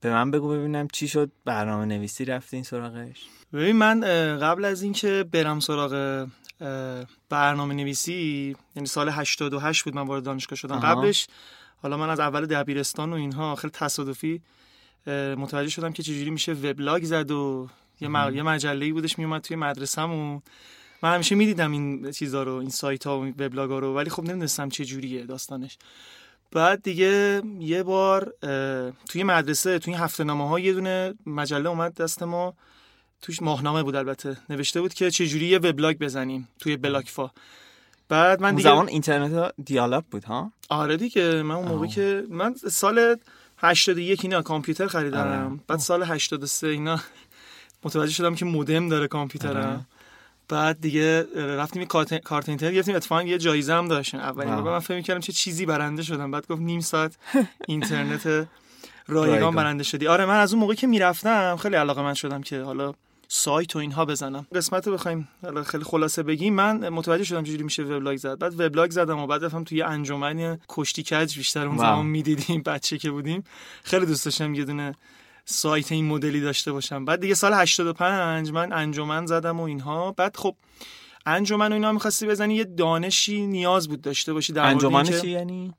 به من بگو ببینم چی شد برنامه نویسی رفتین سراغش؟ ببین من قبل از اینکه برم سراغ برنامه نویسی یعنی سال 88 بود من وارد دانشگاه شدم. آها. قبلش حالا من از اول دبیرستان و اینها خیلی تصادفی متوجه شدم که چجوری میشه وبلاگ زد و یه, یه مجله بودش میومد توی مدرسه‌مون. من همیشه می‌دیدم این چیزا رو این سایت ها و وبلاگ ها رو ولی خب نمی‌دونستم چه جوریه داستانش. بعد دیگه یه بار توی مدرسه توی هفته نامه ها یه دونه مجله اومد دست ما. توش ماهنامه بود البته. نوشته بود که چه جوری یه وبلاگ بزنیم توی بلاکفا. بعد من دیگه زمان اینترنت دیالاب بود ها؟ آره دیگه. من اون موقع که من سال 81 اینا کامپیوتر خریدم. آره. بعد سال 83 اینا متوجه شدم که مودم داره کامپیوترم آره. بعد دیگه رفتیم کارت اینترنت گرفتیم اتفاقا یه جایزه هم داشتن. اولین بار من فکر کردم چه چیزی برنده شدم. بعد گفت نیم ساعت اینترنت رایگان برنده شدی. آره من از اون موقع که می‌رفتم خیلی علاقه من شدم که حالا سایت و اینها بزنم. قسمت رو بخوایم خیلی خلاصه بگیم. من متوجه شدم چجوری میشه وبلاگ زد. بعد وبلاگ زدم و بعد رفتم توی انجمن کشتی کج بیشتر اون زمان می‌دیدیم بچه که بودیم. خیلی دوست داشتم یه دونه سایت این مدلی داشته باشم. بعد دیگه سال 85 من انجمن زدم و اینها. بعد خب انجمن و اینا می‌خواستی بزنی یه دانشی نیاز بود داشته باشی در انجمن چی یعنی؟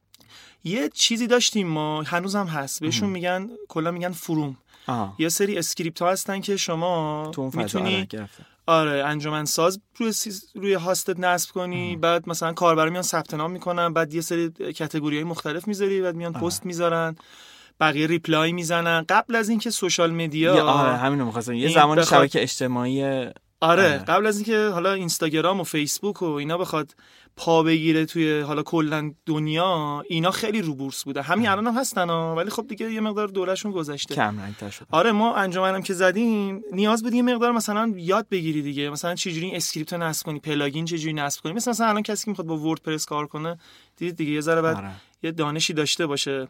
یه چیزی داشتیم ما هنوزم هست. بهشون میگن کلا میگن forum. آه. یه سری script ها هستن که شما می‌تونی آره انجمن ساز روی روی host ت نصب کنی. بعد مثلا کاربرا میان ثبت نام می‌کنن. بعد یه سری category های مختلف می‌ذاری بعد میان پست می‌ذارن. بقیه reply می‌زنن قبل از اینکه social media آره همینو می‌خواستم. یه زمان شبکه اجتماعی آره, آره. قبل از اینکه حالا اینستاگرام و فیسبوک و اینا بخواد پا بگیره توی حالا کلا دنیا اینا خیلی رو بورس بوده. همین الان هم هستن ولی خب دیگه یه مقدار دورشون گذشته. کم رنگ شده. آره ما انجمنم که زدیم نیاز بود یه مقدار مثلا یاد بگیری دیگه. مثلا چجوری script نصب کنی plugin چجوری نصب کنی. مثلا, مثلا الان کسی که می‌خواد با وردپرس کار کنه دیدید دیگه یه ذره بعد آره. یه دانشی داشته باشه.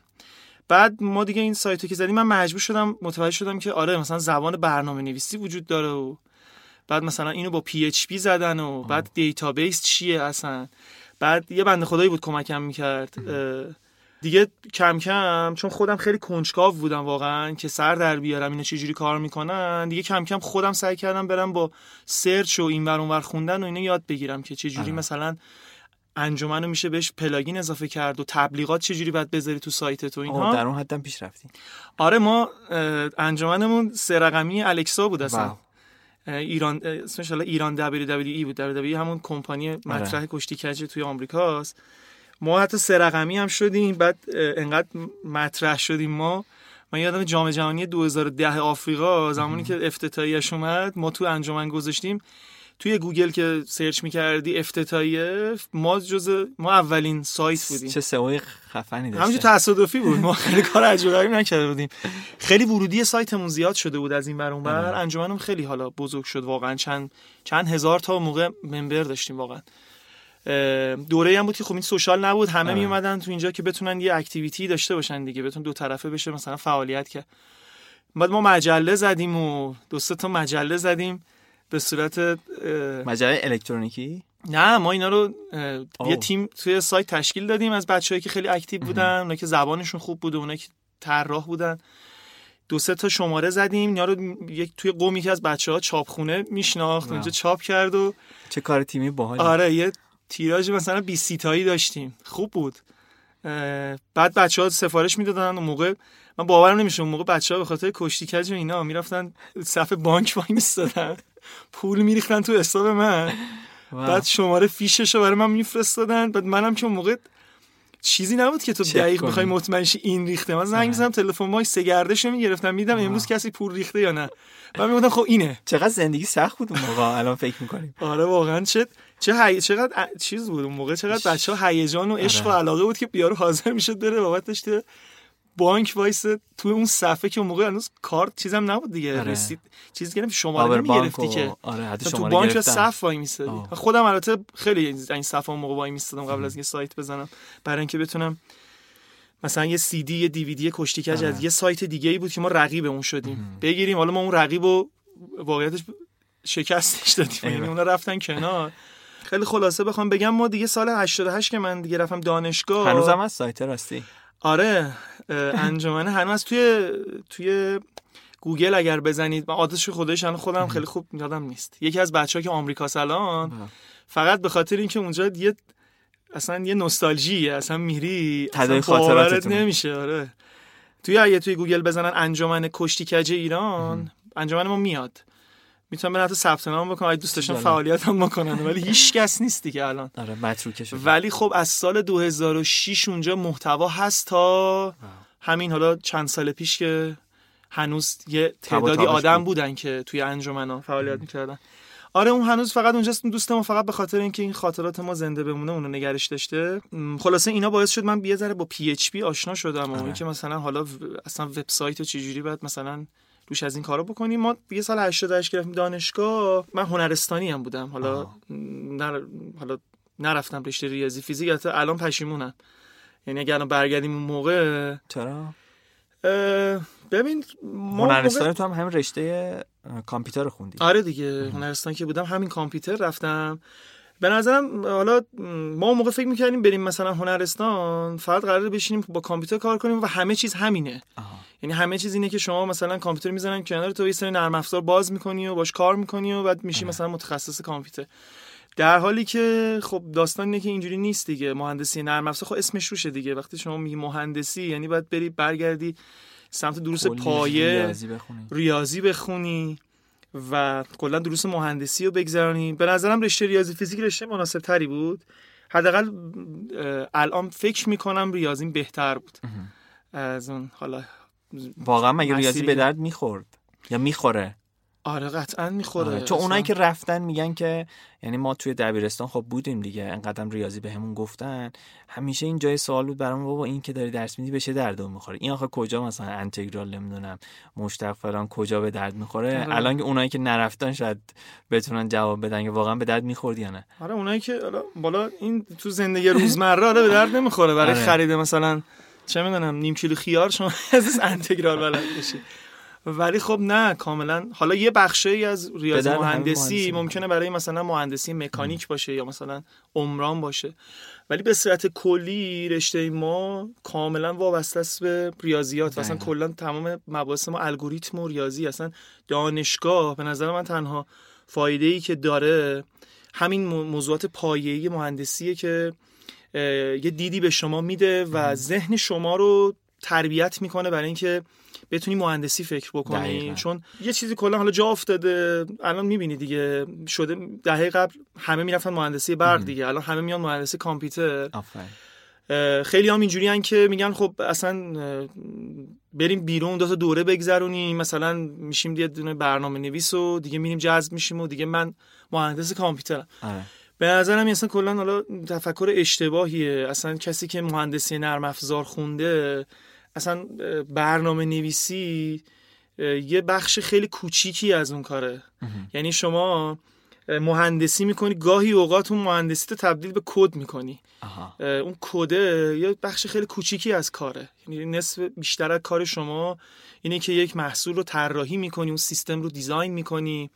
بعد ما دیگه این سایتو که زدیم من مجبور شدم متوجه شدم که آره مثلا زبان برنامه نویسی وجود داره و بعد مثلا اینو با PHP زدن و بعد database چیه اصلا؟ بعد یه بنده خدایی بود کمکم می‌کرد. دیگه کم کم چون خودم خیلی کنجکاو بودم واقعا که سر در بیارم اینا چجوری کار می‌کنن دیگه کم کم خودم سعی کردم برم با search و این ور اونور خوندن و اینا یاد بگیرم که چجوری آره. مثلا انجمنو میشه بهش plugin اضافه کرد و تبلیغات چجوری باید بذاری تو سایت تو اینها در اون حدم پیش رفتین آره ما انجمنمون سه رقمی الکسا بود اصلا. ایران اسمش ایران WWE بود. دبلیو همون کمپانی آره. مطرح کشتی کجه توی آمریکاست ما حتی سه رقمی هم شدیم. بعد انقدر مطرح شدیم ما. من یادم جام جهانی 2010 آفریقا زمانی که افتتاحیش اومد ما تو انجمن گذاشتیم. توی گوگل که سرچ می‌کردی افتتاحیه ما جز ما اولین سایت بودیم. چه SEO خفنی داشت همینجور تصادفی بود. ما خیلی کار عجیبی نکرده بودیم. خیلی ورودی سایتمون زیاد شده بود از این بر اون بر آره. انجمنم خیلی حالا بزرگ شد واقعا. چند چند هزار تا موقع ممبر داشتیم واقعا. دوره هم بود که خب این سوشال نبود. همه می اومدن تو اینجا که بتونن یه اکتیویتی داشته باشن دیگه. بتون دو طرفه بشه مثلا فعالیت که بعد ما مجله زدیم و دو تا مجله زدیم. به صورت مجله الکترونیکی؟ نه ما اینا رو یه تیم توی سایت تشکیل دادیم از بچه‌ای که خیلی اکتیو بودن اونا که زبانشون خوب بود اونا که طراح بودن. دو سه تا شماره زدیم اینا رو یک توی قومی که از بچه ها چاپخونه میشناخت اونجا چاپ کرد و چه کار تیمی باحال آره یه تیراژ مثلا 20 تایی داشتیم. خوب بود. بعد بچه ها سفارش می‌دادن اون موقع. من باورم نمیشه اون موقع بچه ها به خاطر کشتی کج و اینا می‌رفتن صف بانک وای میستادن پول میریختن تو حساب من. بعد شماره فیشش رو برای من میفرستادن. بعد منم که موقع چیزی نبود که تو دقیق بخوای مطمئن شی این ریخته. من زنگ می‌زنم تلفن مای سه گردش می‌گرفتم. میدم امروز کسی پول ریخته یا نه. من می‌گفتم خب اینه. چقدر زندگی سخت بود اون موقع. الان فکر می‌کنیم. آره واقعا. چه چه هی... چقدر چیز بود اون موقع. چقدر بچه ها هیجان و عشق و آره. علاقه بود که بیارو حاضر می‌شد بره بابتش بانک وایستا تو اون صف که اون موقع هنوز کارت چیزم نبود دیگه. آره. رسید. چیزی گرفت شماره نمی‌گرفتی که. آره تو بانک صف وای میستادی خودم البته خیلی این صف اون موقع وای میستادم قبل از اینکه سایت بزنم. برای اینکه بتونم مثلا یه سی دی یه دیویدی کشتی کج از یه سایت دیگه ای بود که ما رقیب اون شدیم بگیریم حالا ما اون رقیب و واقعیتش شکستش دادیم. یعنی اونا رفتن کنار. خیلی خلاصه بخوام بگم ما دیگه سال 88 که من دیگه رفتم دانشگاه. هنوزم از سایت راستی؟ آره. انجمنه. هنوز توی توی گوگل اگر بزنید من آدرسش خودش خودم خیلی خوب یادم نیست. یکی از بچه ها که آمریکاست الان فقط به خاطر اینکه اونجا یه اصلا یه نوستالژی اصلا میری تداعی خاطرات نمیشه آره. توی اگه توی گوگل بزنن انجمن کشتی کج ایران انجمن ما میاد. می‌تونم برن حتی ثبت نام بکنم اگه دوست فعالیت هم بکنن ولی هیچ کس نیست دیگه الان. آره متروکه ولی خب از سال 2006 اونجا محتوا هست تا همین حالا چند سال پیش که هنوز یه تعدادی آدم بودن که توی انجمنا فعالیت می‌کردن. آره اون هنوز فقط اونجاست. دوست ما فقط به خاطر اینکه این خاطرات ما زنده بمونه اونو نگرش داشته. خلاصه اینا باعث شد من یه ذره با پی اچ پی آشنا شدم و اینکه مثلا حالا اصلا وبسایت چجوری باید مثلا روش از این کارا بکنیم. ما یه سال 88 گرفتیم دانشگاه من هنرستانی هم بودم. حالا نر... حالا نرفتم رشته ریاضی فیزیک حتی الان پشیمونم. یعنی اگه الان برگردیم اون موقع چرا؟ ببین هنرستان موقع... تو هم همین رشته کامپیوتر خوندی. آره دیگه هنرستان که بودم همین کامپیوتر رفتم. به نظرم حالا ما اون موقع فکر می‌کردیم بریم مثلا هنرستان فقط قرار بشینیم با کامپیوتر کار کنیم و همه چیز همینه. یعنی همه چیز اینه که شما مثلا کامپیوتر می‌زنن کنار تو یه سری نرم افزار باز می‌کنی و باش کار می‌کنی و بعد میشی مثلا متخصص کامپیوتر. در حالی که خب داستان اینه که اینجوری نیست دیگه. مهندسی نرم افزار خب اسمش روشه دیگه. وقتی شما میگی مهندسی یعنی باید بری برگردی سمت دروس پایه ریاضی بخونی. ریاضی بخونی. و کلا دروس مهندسی رو بگذرانی. به نظرم رشته ریاضی فیزیک رشته مناسب تری بود. حداقل الان فکر می‌کنم ریاضیم بهتر بود. از اون حالا واقعا مگه ریاضی به درد می‌خورد؟ یا می‌خوره؟ آره قطعا می‌خوره. آره. چون اونایی که رفتن میگن که یعنی ما توی دبیرستان خب بودیم دیگه انقدر ریاضی بهمون به گفتن. همیشه این جای سوال بود برام بابا این که داری درس میدی بشه درد می‌خوره این آخه کجا مثلا انتگرال نمی‌دونم مشتق فلان کجا به درد می‌خوره؟ آره. الان که اونایی که نرفتن شاید بتونن جواب بدن که واقعا به درد می‌خورد یا نه. آره اونایی که بالا این تو زندگی روزمره آره به درد نمی‌خوره. برای آره. خرید مثلا چه می‌دونم نیم کیلو خیار شما از انتگرال بلد بشی ولی خب نه کاملا. حالا یه بخشی از ریاضی مهندسی ممکنه برای مثلا مهندسی مکانیک باشه یا مثلا عمران باشه. ولی به صورت کلی رشته ما کاملا وابسته است به ریاضیات. اصلا کلا تمام مباحث ما الگوریتم و ریاضی. اصلا دانشگاه به نظر من تنها فایده ای که داره همین موضوعات پایه‌ای مهندسیه که یه دیدی به شما میده و ذهن شما رو تربیت می‌کنه برای اینکه بتونی مهندسی فکر بکنی چون یه چیزی کلا حالا جا افتاده الان می‌بینی دیگه شده دهه قبل همه می‌رفتن مهندسی برق دیگه الان همه میان مهندسی کامپیوتر. خیلی هم اینجوری که میگن خب اصلا بریم بیرون دو تا دوره بگذرونیم مثلا میشیم یه دونه برنامه نویس و دیگه میریم جذب میشیم و دیگه من مهندس کامپیوترم. آره. به نظرم اصلا کلا حالا تفکر اشتباهیه. اصلا کسی که مهندسی نرم افزار خونده اصلا برنامه نویسی یه بخش خیلی کوچیکی از اون کاره. یعنی شما مهندسی می‌کنی گاهی اوقات اون مهندسی تو تبدیل به کد می‌کنی. اون کده یه بخش خیلی کوچیکی از کاره. یعنی نصف بیشتر از کار شما اینه که یک محصول رو طراحی می‌کنی اون سیستم رو دیزاین می‌کنی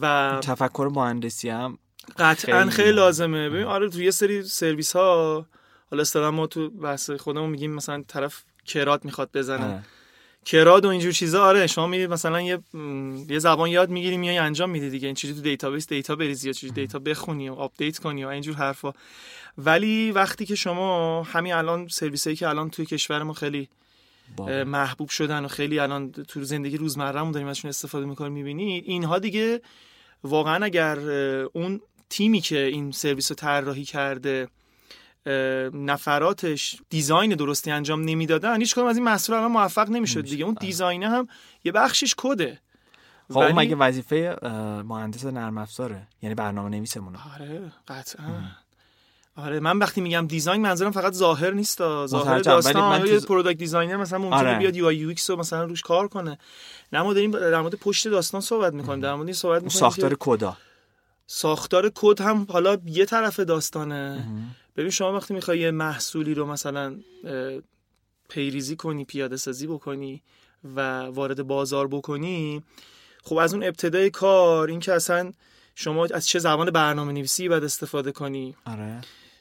و تفکر مهندسی هم قطعا خیلی, خیلی لازمه. ببین آره تو یه سری سرویس ها حالا ما تو بحث خودمون میگیم مثلا طرف CRUD می‌خواد بزنه. CRUD و اینجور چیزا آره شما میرید مثلا یه یه زبان یاد می‌گیری میای انجام میدی دیگه. این چیزی تو database data بریزی یا چیزی data بخونی و update کنی و اینجور حرفا. ولی وقتی که شما همین الان سرویسایی که الان توی کشور ما خیلی محبوب شدن و خیلی الان تو زندگی روزمرهمون داریم ازشون استفاده می‌کنیم می‌بینید اینها دیگه واقعا اگر اون تیمی که این سرویس رو طراحی کرده نفراتش design درستی انجام نمی‌دادن هیچ کدوم از این محصول الان موفق نمی‌شد دیگه. اون design ه هم یه بخشش کده. خب ولی... مگه وظیفه مهندس نرم افزاره؟ یعنی برنامه نویسمونه آره قطعا. آره من وقتی میگم design منظورم فقط ظاهر نیست. ظاهر داستان من تو... product designer مثلا ممکنه آره. بیاد UI UX رو مثلا روش کار کنه. نه ما داریم در مورد پشت داستان صحبت می‌کنیم. در مورد صحبت می‌کنیم ساختار کدا ساختار کد هم حالا یه طرف داستانه. ببین شما وقتی می‌خوای یه محصولی رو مثلا پیریزی کنی پیاده سازی بکنی و وارد بازار بکنی خب از اون ابتدای کار این که اصلا شما از چه زبان برنامه نویسی باید استفاده کنی. آره.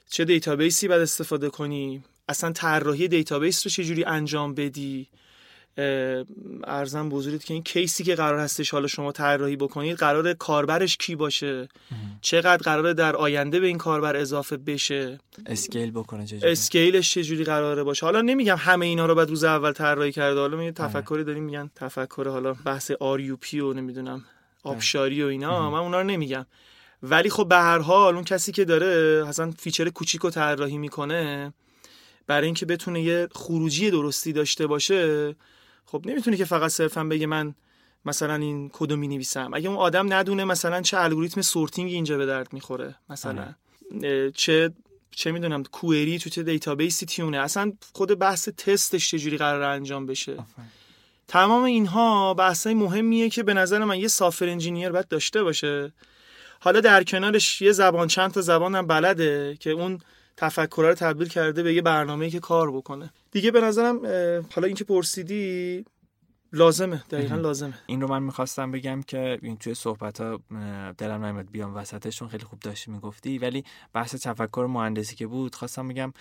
چه database ی باید استفاده کنی. اصلا طراحی database رو چجوری انجام بدی. ارزم بزرگید که این case ی که قرار هستش حالا شما طراحی بکنید قرار کاربرش کی باشه؟ چقدر قراره در آینده به این کاربر اضافه بشه؟ scale بکنه چجوری؟ scale ش چجوری قراره باشه؟ حالا نمیگم همه اینا رو بعد روز اول طراحی کرده حالا می تفکری داریم میگن تفکر حالا بحث RUP و نمی‌دونم آبشاری و اینا من اونا رو نمیگم. ولی خب به هر حال اون کسی که داره اصلا feature کوچیک رو طراحی می‌کنه برای اینکه بتونه یه خروجی درستی داشته باشه خب نمی‌تونه که فقط صرفا بگه من مثلا این کدو می نویسم اگه اون آدم ندونه مثلا چه الگوریتم sorting اینجا به درد می‌خوره مثلا. آره. چه چه می‌دونم query تو چه database ی tune ه. اصلا خود بحث تستش چجوری قرار انجام بشه. تمام اینها بحثای مهمیه که به نظر من یه software engineer باید داشته باشه. حالا در کنارش یه زبان چند تا زبان هم بلده که اون تفکر رو تبدیل کرده به یه برنامه‌ای که کار بکنه. دیگه به نظرم حالا اینکه پرسیدی لازمه دقیقا لازمه. این رو من می‌خواستم بگم که این توی صحبت ها دلم نمیاد بیام وسطشون خیلی خوب داشتی می‌گفتی. ولی بحث تفکر مهندسی که بود خواستم بگم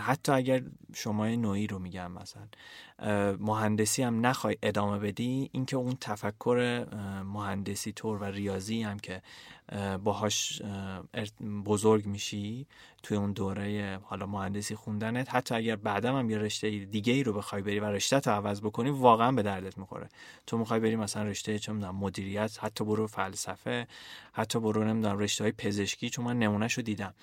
حتی اگر شما نوعی رو میگم مثلا مهندسی هم نخوای ادامه بدی اینکه اون تفکر مهندسی طور و ریاضی هم که باهاش بزرگ میشی توی اون دوره حالا مهندسی خوندنت. حتی اگر بعدم هم یه رشته دیگه ای رو بخوای بری و رشته تو عوض بکنی واقعا به دردت می‌خوره. تو می‌خوای بری مثلا رشته چه مدیریت حتی برو فلسفه حتی برو نمی‌دونم رشته های پزشکی چون من نمونهشو دیدم.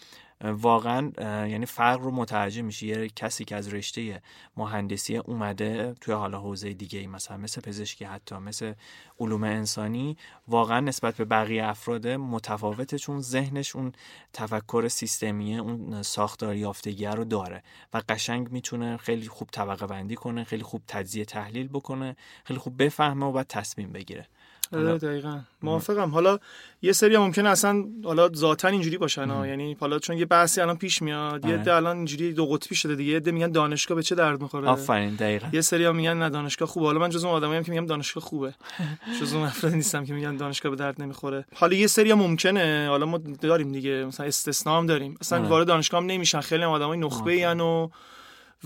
واقعا یعنی فرق رو متوجه میشی. یه کسی که از رشته مهندسی اومده توی حالا حوزه دیگه ای مثلا مثل پزشکی حتی مثل علوم انسانی واقعا نسبت به بقیه افراد متفاوته چون ذهنش اون تفکر سیستمیه اون ساختار یافتگی رو داره و قشنگ می‌تونه خیلی خوب طبقه بندی کنه خیلی خوب تجزیه تحلیل بکنه خیلی خوب بفهمه و بعد تصمیم بگیره. آره دقیقا. موافقم. حالا یه سری ممکنه اصلا حالا ذاتا اینجوری باشن ها. یعنی حالا چون یه بحثی الان پیش میاد یه ده الان اینجوری دو قطبی شده دیگه یه میگن دانشگاه به چه درد می‌خوره؟ آفرین دقیقا. یه سری ها میگن نه دانشگاه خوبه. حالا من جز اون آدمایی که میگم دانشگاه خوبه. جز اون افراد نیستم که میگن دانشگاه به درد نمی‌خوره. حالا یه سری ممکنه. حالا ما داریم دیگه. مثلا استثنا هم داریم. اصلا آره. وارد دانشگاه هم نمیشن. خیلی آدمای نخبه و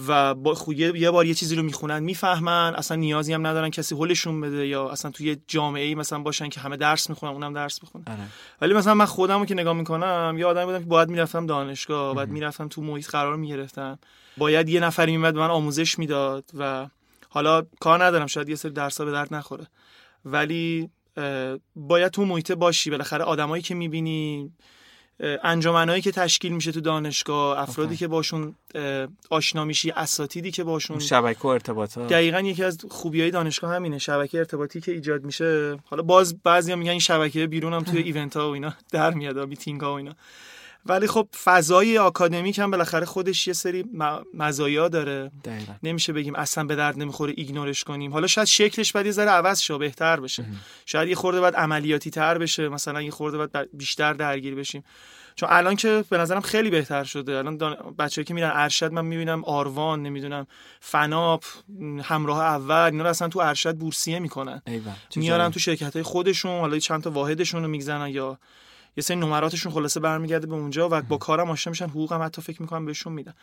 و با خویه یه بار یه چیزی رو می‌خونن می‌فهمن اصلا نیازی هم ندارن کسی حلشون بده یا اصلا توی جامعه ای مثلا باشن که همه درس می‌خونن اونم درس بخونه آره. ولی مثلا من خودم رو که نگاه می‌کنم یه آدمی بودم که باید می‌رفتم دانشگاه باید می‌رفتم تو محیط قرار می‌گرفتم باید یه نفری میمد به من آموزش می‌داد و حالا کار ندارم شاید یه سری درس به درد نخوره. ولی باید تو محیط باشی بالاخره آدمایی که می‌بینی انجمنایی که تشکیل میشه تو دانشگاه افرادی که باشون آشنا میشی اساتیدی که باشون. شبکه ارتباطات. دقیقا یکی از خوبی های دانشگاه همینه شبکه ارتباطی که ایجاد میشه. حالا باز بعضیا میگن این شبکه بیرون هم توی ایونت ها و اینا در میاد میتینگ ها و اینا. ولی خب فضای آکادمیک هم بالاخره خودش یه سری مزایا داره. دقیقا. نمیشه بگیم اصلا به درد نمی‌خوره ایگنورش کنیم. حالا شاید شکلش بعد یه ذره عوض شه بهتر بشه. شاید یه خورده بعد عملیاتی تر بشه مثلا یه خورده بعد بیشتر درگیر بشیم. چون الان که به نظرم خیلی بهتر شده. الان دان... بچه‌ای که میرن ارشد من می‌بینم آروان نمی‌دونم فناپ همراه اول اینا رو اصلا تو ارشد بورسیه می‌کنن. میارن تو شرکت های خودشون حالا چند تا واحدشون رو میگذنن یا یه سری نمراتشون خلاصه برمیگرده به اونجا و با کارم آشنا میشن حقوقم حتی فکر می‌کنم بهشون میدن.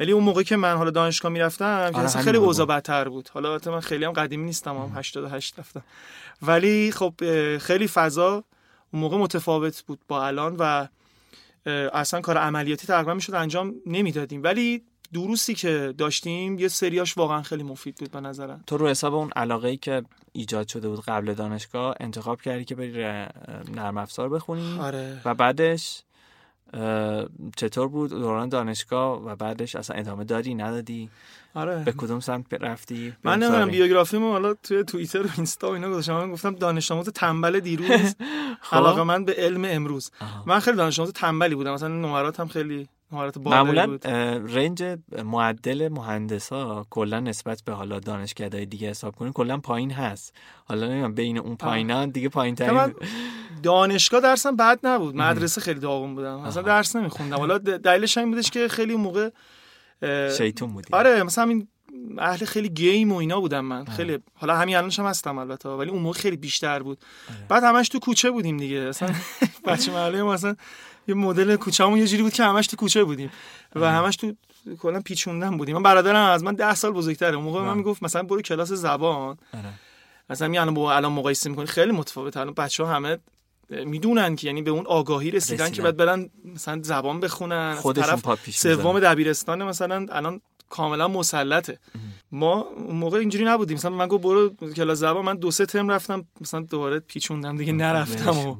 ولی اون موقع که من حالا دانشگاه می‌رفتم که آره، خیلی اوضاع بدتر بود. حالا من خیلی هم قدیمی نیستم هم 88 رفتم. ولی خب خیلی فضا اون موقع متفاوت بود با الان و اصلا کار عملیاتی تقریبا می‌شد انجام نمی‌دادیم. ولی دروسی که داشتیم یه سریاش واقعا خیلی مفید بود به نظرم. تو رو حساب اون علاقه ای که ایجاد شده بود قبل دانشگاه انتخاب کردی که بری نرم افزار بخونی؟ آره. و بعدش چطور بود دوران دانشگاه و بعدش اصلا ادامه دادی ندادی؟ آره. به کدوم سمت رفتی؟ من نمی‌دونم بیوگرافیمو حالا توی توییتر و اینستا و اینا گذاشتم. من گفتم دانش آموز تنبل دیروز. خب. علاقه من به علم امروز. من خیلی دانش آموز تنبلی بودم. مثلا نمراتم خیلی معمولا رنج معدل مهندسا کلا نسبت به حالا دانشگاه‌های دیگه حساب کنیم کلا پایین هست. حالا نمی‌دونم بین اون پایینا دیگه پایین ترین دانشگاه درسم بد نبود. مدرسه خیلی داغون بودم. اصلا درس نمیخوندم. حالا دلیلش این بودش که خیلی موقع شیطون بودی. آره مثلا این اهل خیلی گیم و اینا بودم من. خیلی حالا همین الانش هم هستم البته ولی اون موقع خیلی بیشتر بود. بعد همش تو کوچه بودیم دیگه. اصلا بچه محله ما اصلا یه مدل کوچه‌مون یه جوری بود که همش تو کوچه بودیم. و همش تو کلا پیچوندن بودیم. من برادرم از من ده سال بزرگتره. اون موقع من می‌گفت مثلا برو کلاس زبان. آره. مثلا می الان با الان مقایسه می‌کنی. خیلی متفاوته. الان بچه ها همه می‌دونن که یعنی به اون آگاهی رسیدن, که بعد برن مثلا زبان بخونن. خودشون سوم دبیرستان مثلا الان کاملا مسلطه. ما اون موقع اینجوری نبودیم. مثلا من گفت برو کلاس زبان. من دو سه ترم رفتم. مثلا دوباره پیچوندم دیگه نرفتم و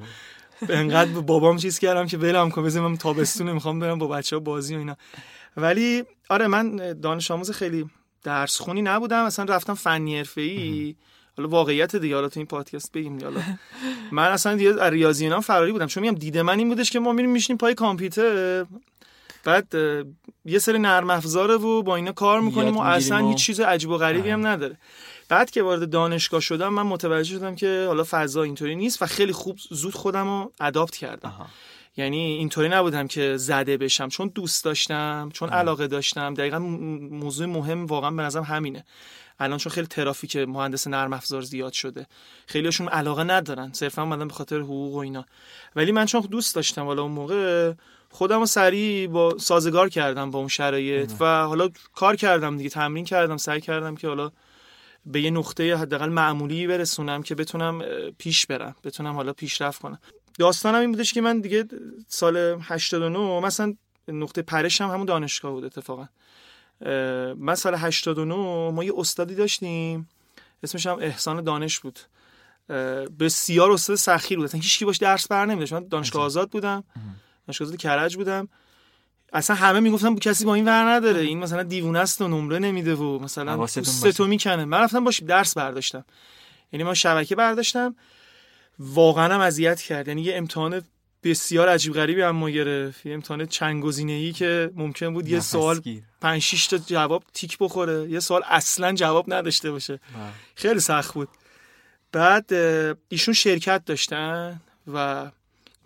انقدر بابام چیز کردم که ولم کن بزنم من تابستون می‌خوام برم با بچه ها بازی و اینا. ولی آره من دانش آموز خیلی درس خونی نبودم مثلا رفتم فنی حرفه‌ای. حالا واقعیت دیگه حالا تو این پادکست بگیم حالا. من اصلا دیگه ریاضی اینا فراری بودم چون میگم دیده من این بودش که ما میریم میشینیم پای کامپیوتر. بعد یه سری نرم افزاره و با اینا کار می‌کنیم و اصلا هیچ چیز عجیب و غریبی هم نداره. بعد که وارد دانشگاه شدم من متوجه شدم که حالا فضا اینطوری نیست و خیلی خوب زود خودم رو اداپت کردم. یعنی اینطوری نبودم که زده بشم. چون دوست داشتم چون علاقه داشتم. دقیقا موضوع مهم واقعا به نظرم همینه. الان چون خیلی ترافیک مهندس نرم افزار زیاد شده. خیلیشون علاقه ندارن. صرفا اومدن به خاطر حقوق و اینا. ولی من چون دوست داشتم حالا اون موقع خودم رو سریع با سازگار کردم با اون شرایط و حالا کار کردم دیگه. تمرین کردم سعی کردم که حالا به یه نقطه حداقل معمولی برسونم که بتونم پیش برم بتونم حالا پیشرفت کنم. داستانم این بودش که من دیگه سال 89 مثلا نقطه پرشم همون دانشگاه بود اتفاقا. من سال 89 ما یه استادی داشتیم اسمش هم احسان دانش بود. بسیار استاد سخیر بود. اصلا هیچ باش درس بر نمیداشت. من دانشگاه آزاد بودم. دانشگاه آزاد کرج بودم. اصلا همه می‌گفتن کسی با این ور نداره. این مثلا دیوونه است و نمره نمیده و مثلا تو می‌کنه. من رفتم باش درس برداشتم. یعنی ما شبکه برداشتم. واقعا هم اذیت کرد. یعنی یه امتحان بسیار عجیب غریبی هم ما گرفت. یه امتحان چند گزینه ای که ممکن بود یه سوال 5 6 تا جواب تیک بخوره. یه سوال اصلا جواب نداشته باشه. خیلی سخت بود. بعد ایشون شرکت داشتن و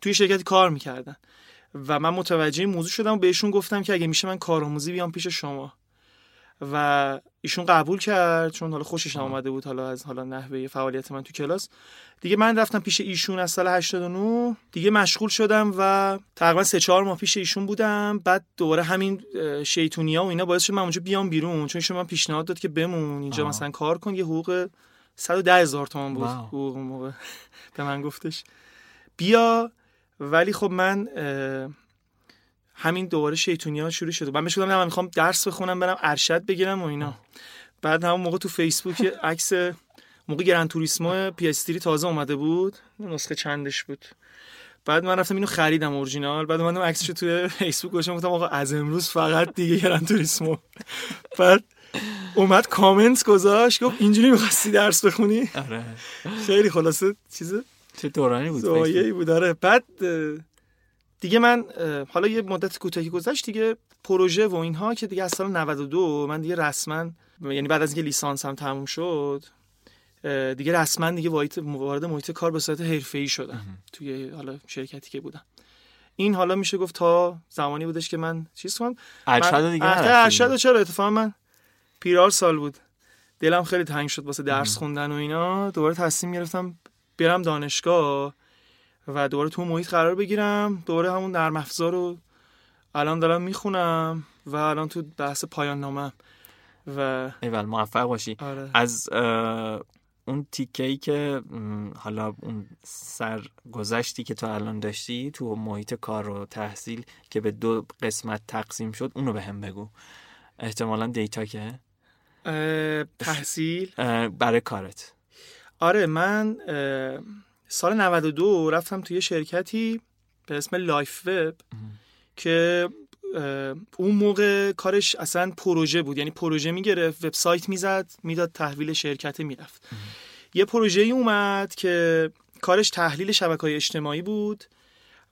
توی شرکت کار می‌کردن. و من متوجه این موضوع شدم و بهشون گفتم که اگه میشه من کارآموزی بیام پیش شما. و ایشون قبول کرد چون حالا خوشش آمده بود حالا از حالا نحوه فعالیت من تو کلاس. دیگه من رفتم پیش ایشون از سال 89 دیگه مشغول شدم و تقریبا سه چهار ماه پیش ایشون بودم. بعد دوباره همین شیطونیا و اینا باعث شد من اونجا بیام بیرون. چون ایشون من پیشنهاد داد که بمون اینجا آه. مثلا کار کن. یه حقوق 110 هزار تومان بود. حقوق موقع. به من گفتش. بیا ولی خب من همین دوباره شیطونیا شروع شد. من بهش گفتم من می‌خوام درس بخونم برم ارشد بگیرم و اینا. بعد همون موقع تو فیسبوک عکس موقع گران توریسمو پی تازه اومده بود. نسخه چندش بود. بعد من رفتم اینو خریدم اورجینال. بعد اومدم عکسشو توی فیسبوک گذاشتم گفتم آقا از امروز فقط دیگه گران توریسمو. بعد اومد کامنت گذاشت گفت اینجوری می‌خواستی درس بخونی؟ آره. خیلی خلاصه چیز چه دورانی بود زایه‌ای بود. آره بعد دیگه من حالا یه مدت کوتاهی گذشت دیگه پروژه و اینها که دیگه از سال 92 من دیگه رسما یعنی بعد از اینکه لیسانسم تموم شد دیگه رسما دیگه وارد محیط کار به صورت حرفه‌ای شدم توی حالا شرکتی که بودم. این حالا میشه گفت تا زمانی بودش که من چیز کنم؟ ارشد دیگه ارشد چرا؟ اتفاقا من پیرار سال بود. دلم خیلی تنگ شد واسه درس خوندن و اینا. دوباره تصمیم گرفتم برم دانشگاه و دوباره تو محیط قرار بگیرم. دوباره همون نرم افزار رو الان دارم می‌خونم و الان تو بحث پایان نامم و ایول موفق باشی. آره. از اون تیکه ای که حالا اون سرگذشتی که تو الان داشتی تو محیط کار و تحصیل که به دو قسمت تقسیم شد اونو به هم بگو. احتمالا دیتا که؟ تحصیل. برای کارت. آره من سال 92 رفتم توی شرکتی به اسم لایف وب که اون موقع کارش اصلا پروژه بود. یعنی پروژه می‌گرفت وبسایت می‌زد می‌داد تحویل شرکت می‌رفت. یه پروژه ای اومد که کارش تحلیل شبکه های اجتماعی بود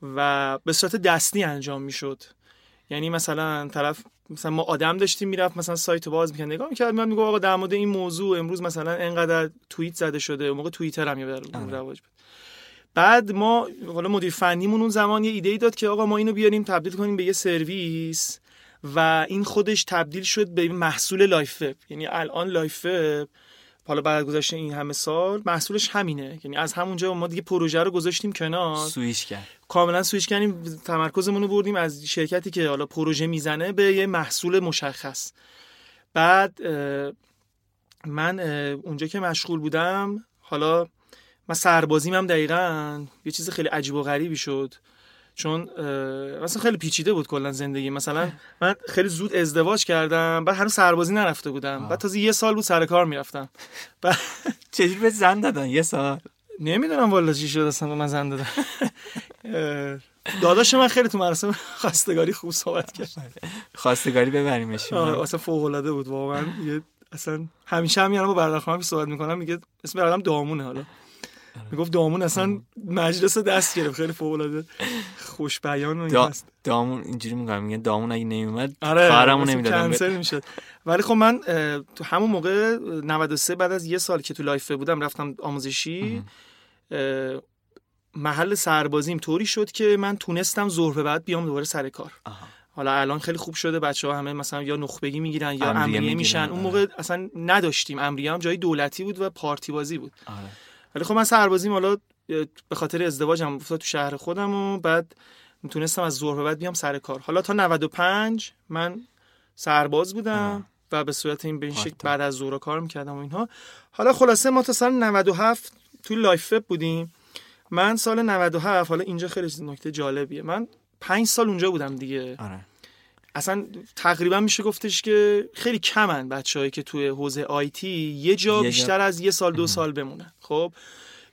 و به صورت دستی انجام می‌شد. یعنی مثلا طرف مثلا ما آدم داشتیم می‌رفت مثلا سایت باز می‌کرد. نگاه می‌کرد میاد میگه آقا در مورد این موضوع امروز مثلا انقدر توییت زده شده اون موقع توییتر هم یه آره. رواج بود. بعد ما حالا مدیر فنیمون اون زمان یه ایده ای داد که آقا ما اینو بیاریم تبدیل کنیم به یه سرویس و این خودش تبدیل شد به محصول لایف‌وب. یعنی الان لایف وب حالا بعد گذشته این همه سال محصولش همینه. یعنی از همونجا ما دیگه پروژه رو گذاشتیم کنار. سوییچ کرد. کاملا سوییچ کردیم تمرکزمون رو بردیم از شرکتی که حالا پروژه می‌زنه به یه محصول مشخص. بعد من اونجا که مشغول بودم حالا من سربازیم هم دقیقا یه چیز خیلی عجیب و غریبی شد. چون مثلا خیلی پیچیده بود کلا زندگی. مثلا من خیلی زود ازدواج کردم بعد هنوز سربازی نرفته بودم. بعد تازه یه سال بود سر کار می‌رفتم. بعد چجوری به زن دادن؟ یه سال. نمی‌دونم والا چی شد اصلا من زن دادم داداش من خیلی تو مراسم خواستگاری خوب صحبت کرد. خواستگاری ببریمش. اصلا فوق العاده بود واقعا. اصلا همیشه هم یعنی با برادر خانم صحبت می‌کنم میگه اسم برادرم دامونه حالا. می‌گفت دامون اصلا مجلس دست گرفت. خیلی فوق العاده خوش بیان و دا... دامون اینجوری میگم میگه دامون اگه نمیومد آره کارمو نمی‌دادم کنسل می‌شد. ولی خب من تو همون موقع 93 بعد از یه سال که تو لایف بودم رفتم آموزشی محل سربازیم طوری شد که من تونستم ظهر به بعد بیام دوباره سر کار. حالا الان خیلی خوب شده بچه ها همه مثلا یا نخبگی می‌گیرن یا امریه میشن. اون موقع آره. اصلا نداشتیم. امریه هم جای دولتی بود و پارتی بازی بود. آره. ولی خب من سربازیم حالا به خاطر ازدواجم افتاد تو شهر خودم و بعد می‌تونستم از ظهر به بعد بیام سر کار. حالا تا 95 من سرباز بودم و به صورت این به این شکل بعد از ظهر کار می‌کردم و اینها. حالا خلاصه ما تا سال 97 توی لایف بودیم. من سال 97 حالا اینجا خیلی نکته جالبیه. من پنج سال اونجا بودم دیگه. آره. اصلا تقریبا میشه گفتش که خیلی کمن بچههایی که توی حوزه آیتی یه جا بیشتر از یه سال دو سال بمونن. خب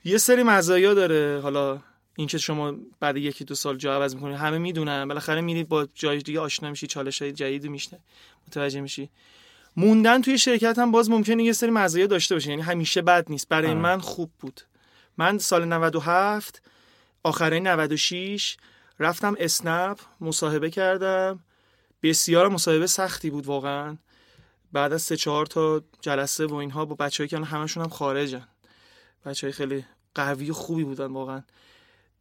یه سری مزایا داره. حالا اینکه شما بعد یکی دو سال جا عوض می‌کنید همه می‌دونن. بالاخره میرید با جای دیگه آشنا میشی چالش های جدید میشنه متوجه میشی. موندن توی شرکت هم باز ممکنه یه سری مزایا داشته باشه. یعنی همیشه بد نیست. برای آه. من خوب بود. من سال 97 آخرین 96 رفتم اسنپ مصاحبه کردم. بسیار مصاحبه سختی بود واقعا. بعد از سه چهار تا جلسه و اینها با بچه‌ای که همشون هم خارجن. بچه های خیلی قوی و خوبی بودن واقعا.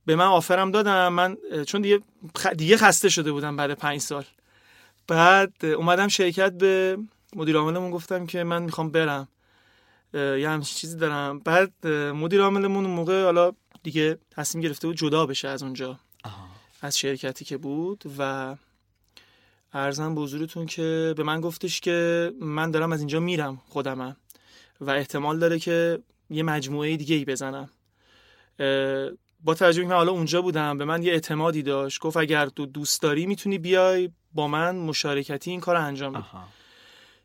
به من آفرم دادم من چون دیگه دیگه خسته شده بودم بعد پنج سال. بعد اومدم شرکت به مدیر عاملمون گفتم که من می‌خوام برم. یه همچین چیزی دارم. بعد مدیر عاملمون اون موقع حالا دیگه تصمیم گرفته بود جدا بشه از اونجا. از شرکتی که بود و ارزم به حضورتون که به من گفتش که من دارم از اینجا میرم خودمم و احتمال داره که یه مجموعه دیگه ای بزنم با توجه که حالا اونجا بودم به من یه اعتمادی داشت. گفت اگر تو دوست داری می‌تونی بیای با من مشارکتی این کار انجام بدی.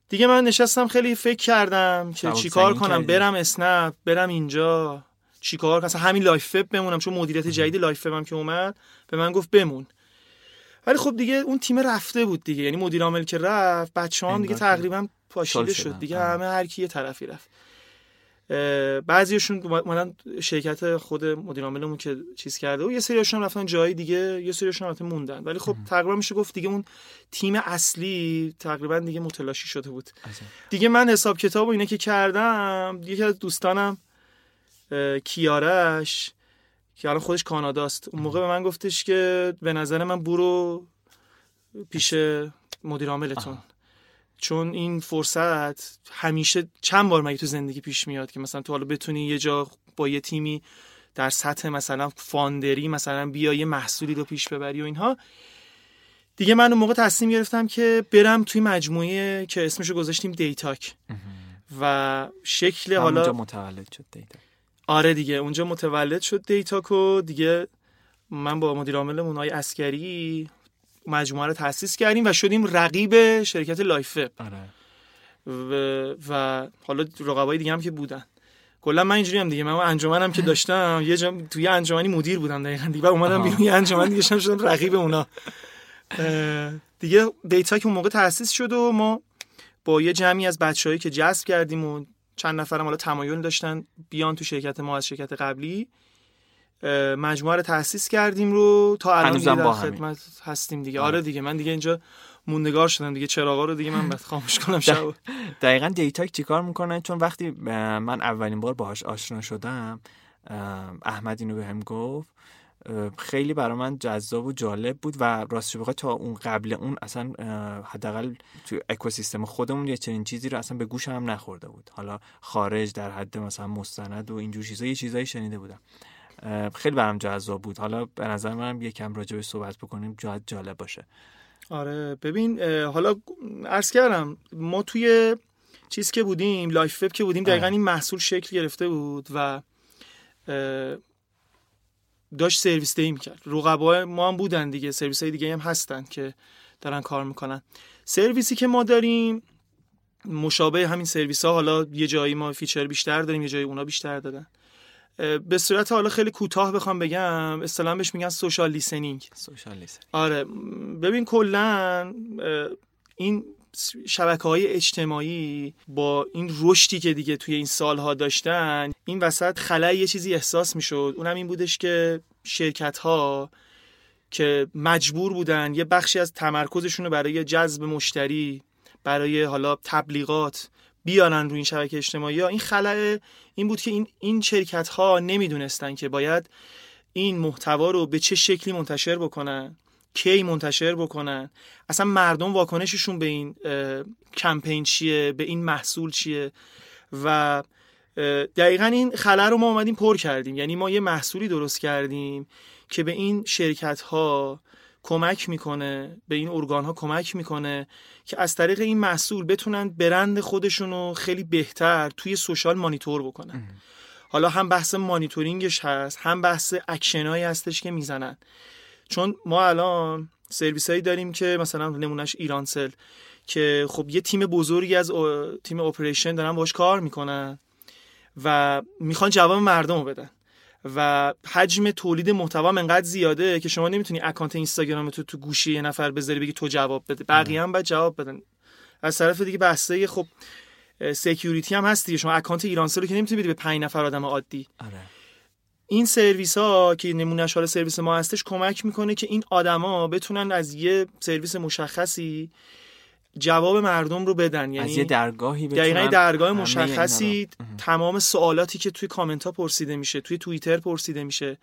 دیگه من نشستم خیلی فکر کردم که چیکار کنم؟ برم اسنپ برم اینجا. چیکار کنم؟ همین لایف بمونم چون مدیریت جدید لایف هم که اومد به من گفت بمون. ولی خب دیگه اون تیم رفته بود دیگه. یعنی مدیر عامل که رفت بچه هم دیگه تقریبا پاشیده شد. دیگه همه هر کی یه طرفی رفت. بعضیشون اومدن شرکت خود مدیر عاملمون که چیز کرده و یه سریاشون رفتن جای دیگه یه سریاشون رفتن موندن. ولی خب تقریبا میشه گفت دیگه اون تیم اصلی تقریبا دیگه متلاشی شده بود. دیگه من حساب کتاب و اینه که کردم یکی از دوستانم کیارش که الان خودش کاناداست. اون موقع به من گفتش که به نظر من برو پیش مدیر عاملتون. چون این فرصت همیشه چند بار مگه تو زندگی پیش میاد که مثلا تو حالا بتونی یه جا با یه تیمی در سطح مثلا فاندری مثلا بیا یه محصولی رو پیش ببری و اینها. دیگه من اون موقع تصمیم گرفتم که برم توی مجموعه که اسمشو گذاشتیم دیتاک. و شکل حالا متولد شد دیتاک. آره دیگه اونجا متولد شد دیتاک و دیگه من با مدیر عامل‌های اسکری مجموعه رو تاسیس کردیم و شدیم رقیب شرکت لایف آره. و, و حالا رقبای دیگه هم که بودن. کلا من اینجوری هم دیگه من انجمنم که داشتم یه جا توی انجمنی مدیر بودم دقیقاً. دیگه اومدم بیرون یه انجمن دیگه شدم رقیب اونا. دیگه دیتاک اون موقع تاسیس شد و ما با یه جمعی از بچههایی که جذب کردیم و چند نفرم حالا تمایل داشتن بیان تو شرکت ما از شرکت قبلی. مجموعه رو تاسیس کردیم رو تا الان در خدمت هستیم دیگه. آره. دیگه. من دیگه اینجا موندگار شدم دیگه. چراغا رو دیگه من بعد خاموش کنم شب. دقیقا دیتاک چیکار می‌کنه؟ چون وقتی من اولین بار باهاش آشنا شدم احمد اینو بهم گفت. خیلی برای من جذاب و جالب بود و راستش بخوای تا اون قبل اون اصلا حداقل تو اکوسیستم خودمون یه چنین چیزی رو اصلا به گوشم هم نخورده بود. حالا خارج در حد مثلا مستند و اینجور چیزا یه چیزایی شنیده بودم. خیلی برام جذاب بود. حالا به نظر منم یکم راجع به صحبت بکنیم شاید جالب باشه. آره ببین حالا عرض کردم ما توی چیز که بودیم لایف وب که بودیم دقیقا این محصول شکل گرفته بود و داشت سرویس‌دهی می‌کرد. رقبا ما هم بودن دیگه سرویس های دیگه هم هستن که دارن کار می‌کنن. سرویسی که ما داریم مشابه همین سرویس ها حالا یه جایی ما feature بیشتر داریم یه جایی اونا بیشتر دادن. به صورت حالا خیلی کوتاه بخوام بگم اصطلاحا بهش میگن social listening social listening آره ببین کلا این شبکه های اجتماعی با این رشدی که دیگه توی این سالها داشتن این وسط خلأ یه چیزی احساس می‌شد. اونم این بودش که شرکت ها که مجبور بودن یه بخشی از تمرکزشون رو برای جذب مشتری برای حالا تبلیغات بیارن روی این شبکه اجتماعی ها این خلاه این بود که این این شرکت ها نمی‌دونستن که باید این محتوا رو به چه شکلی منتشر بکنن. کی منتشر بکنن؟ اصلا مردم واکنششون به این کمپین چیه؟ به این محصول چیه؟ و دقیقا این خلا رو ما اومدیم پر کردیم. یعنی ما یه محصولی درست کردیم که به این شرکت ها کمک می‌کنه به این ارگان ها کمک می‌کنه که از طریق این محصول بتونن برند خودشون رو خیلی بهتر توی social monitor بکنن. حالا هم بحث مانیتورینگش هست هم بحث اکشنایی هستش که می‌زنن. چون ما الان سرویس هایی داریم که مثلا نمونهش ایرانسل که خب یه تیم بزرگی از تیم operation دارن باش کار می‌کنن و می‌خوان جواب مردم رو بدن. و حجم تولید محتوا انقدر زیاده که شما نمی‌تونی account اینستاگرام تو تو گوشی یه نفر بذاری بگی تو جواب بده. بقیه هم باید جواب بدن. از طرف دیگه بحث خب security هم هست دیگه. شما account ایرانسل رو که نمی‌تونی بدی به 5 نفر آدم عادی. آره. این سرویس ها که نمونهش حالا سرویس ما هستش کمک می‌کنه که این آدما بتونن از یه سرویس مشخصی جواب مردم رو بدن. یعنی از یه درگاهی دقیقا درگاه مشخصی تمام سوالاتی که توی کامنت ها پرسیده میشه توی توییتر پرسیده میشه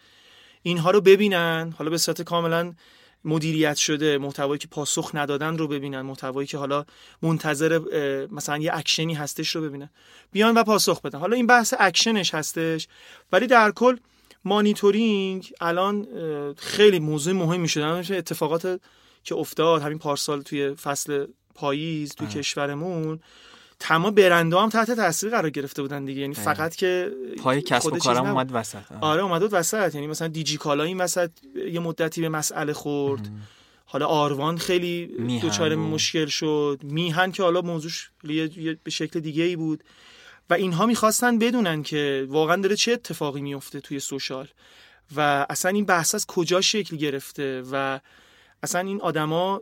اینها رو ببینن. حالا به صورت کاملا مدیریت شده محتوایی که پاسخ ندادن رو ببینن محتوایی که حالا منتظر مثلا یه اکشنی هستش رو ببینن. بیان و پاسخ بدن. حالا این بحث اکشنش هستش ولی در کل مانیتورینگ الان خیلی موضوع مهمی شده اتفاقات که افتاد همین پارسال توی فصل پاییز توی کشورمون تمام برنده هم تحت تاثیر قرار گرفته بودن دیگه. یعنی فقط که پای کسب و کارم اومد وسط. آره اومد وسط. یعنی مثلا دیجی کالا این وسط یه مدتی به مسئله خورد. حالا آروان خیلی دچار مشکل شد. میهن که حالا موضوعش به شکل دیگه ای بود. و اینها می‌خواستن بدونن که واقعا داره چه اتفاقی میفته توی سوشال و اصلا این بحث از کجا شکل گرفته و اصلا این آدما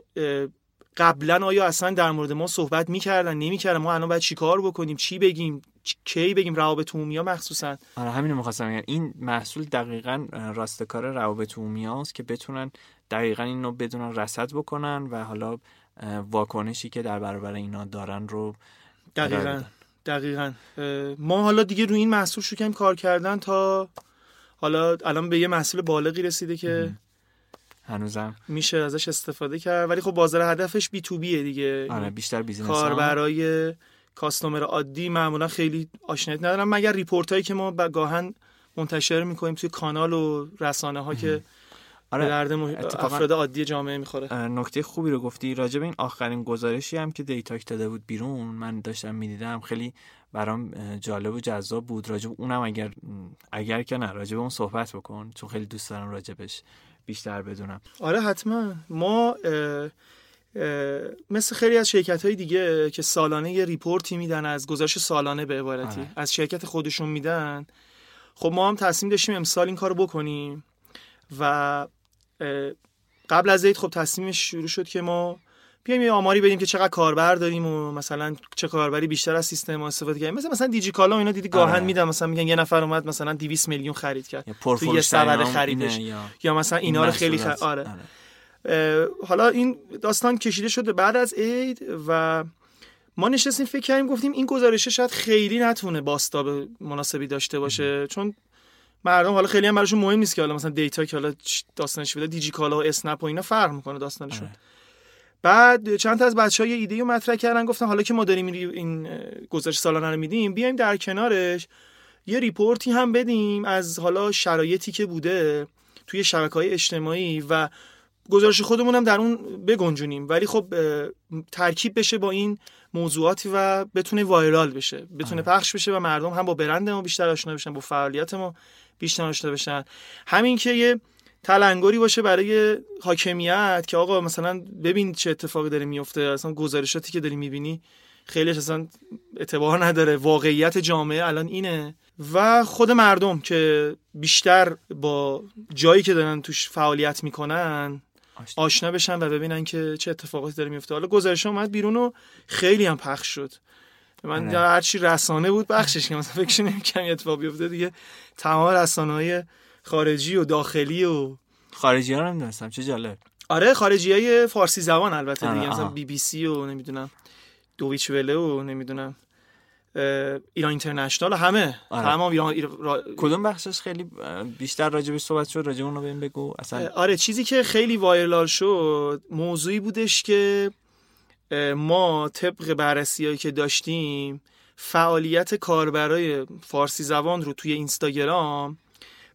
قبلا آیا اصلا در مورد ما صحبت می‌کردن نمی‌کردن؟ ما الان باید چیکار بکنیم؟ چی بگیم؟ کی بگیم روابط عمومی ها مخصوصا؟ آره همین رو می‌خواستم بگم. این محصول دقیقا راستکار روابط عمومی هاست که بتونن دقیقا اینو بدونن رصد بکنن و حالا واکنشی که در برابر اینا دارن رو دقیقا. دقیقا. ما حالا دیگه روی این محصول شروع کار کردن تا حالا الان به یه محصول بالغی رسیده که هنوزم. میشه ازش استفاده کرد. ولی خب بازار هدفش بی تو بیه دیگه. آره بیشتر business کار برای customer عادی معمولا خیلی آشناییت ندارم مگر report هایی که ما گاهن منتشر می‌کنیم توی کانال و رسانه ها که آره. درد افراد عادی جامعه می‌خوره. نکته خوبی رو گفتی راجع به این آخرین گزارشی هم که دیتاک داده بود بیرون من داشتم می‌دیدم. خیلی برام جالب و جذاب بود. راجع اونم اگر اگر که نه راجع اون صحبت بکن چون خیلی دوست دارم راجبش بیشتر بدونم. آره حتما. ما مثل خیلی از شرکت های دیگه که سالانه یه ریپورتی میدن از گزارش سالانه به عبارتی آره. از شرکت خودشون میدن. خب ما هم تصمیم داشتیم امسال این کار بکنیم و قبل از عید خب تصمیمش شروع شد که ما بیایم یه آماری بدیم که چقدر کاربر داریم و مثلا چه کاربری بیشتر از سیستم ما استفاده کردیم. مثلا مثلا دیجی کالا اینا دیدی گاهن آره. میدن. مثلا میگن یه نفر اومد مثلا 200 میلیون خرید کرد. تو یه سبد خریدش. یا... یا مثلا اینا رو خیلی خرید آره. آره. حالا این داستان کشیده شده بعد از عید و ما نشستیم فکر کردیم گفتیم این گزارشه شاید خیلی نتونه باستاب مناسبی داشته باشه. چون مردم حالا خیلی هم براشون مهم نیست که حالا مثلا دیتا که حالا داستانش بوده دیجی کالا و اسنپ و اینا فرق می‌کنه داستانشون آره. بعد چند تا از بچه ها یه ایده رو مطرح کردن گفتن حالا که ما داریم این گزارش سالانه رو میدیم بیایم در کنارش یه report ی هم بدیم از حالا شرایطی که بوده توی شبکه های اجتماعی و گزارش خودمون هم در اون بگنجونیم ولی خب ترکیب بشه با این موضوعاتی و بتونه وایرال بشه بتونه آره. پخش بشه و مردم هم با برند ما بیشتر آشنا بشن با فعالیت ما بیشتر آشنا بشن. همین که یه تلنگری باشه برای حاکمیت که آقا مثلا ببین چه اتفاقی داره میفته اصلا گزارشاتی که داری می‌بینی خیلیش اصلا اعتبار نداره واقعیت جامعه الان اینه. و خود مردم که بیشتر با جایی که دارن توش فعالیت می‌کنن آشنا. بشن و ببینن که چه اتفاقاتی داره میفته حالا گزارش اومد بیرون و خیلی هم پخش شد. من آره. هرچی رسانه بود بخشش که مثلا فکر نمی‌کنم اتفاق بیفته دیگه تمام رسانه های خارجی و داخلی و خارجی ها هم چه جالب آره خارجی های فارسی زبان البته دیگه مثلا بی بی سی و نمی‌دونم دویچ وله و نمی‌دونم ایران اینترنشنال همه آره. تمام ایران کدوم بخشش خیلی بیشتر راجع به صحبت شد راجع اون رو بهم بگو اصلا آره چیزی که خیلی وایرال شد موضوعی بودش که ما طبق بررسی که داشتیم فعالیت کاربرای فارسی زبان رو توی اینستاگرام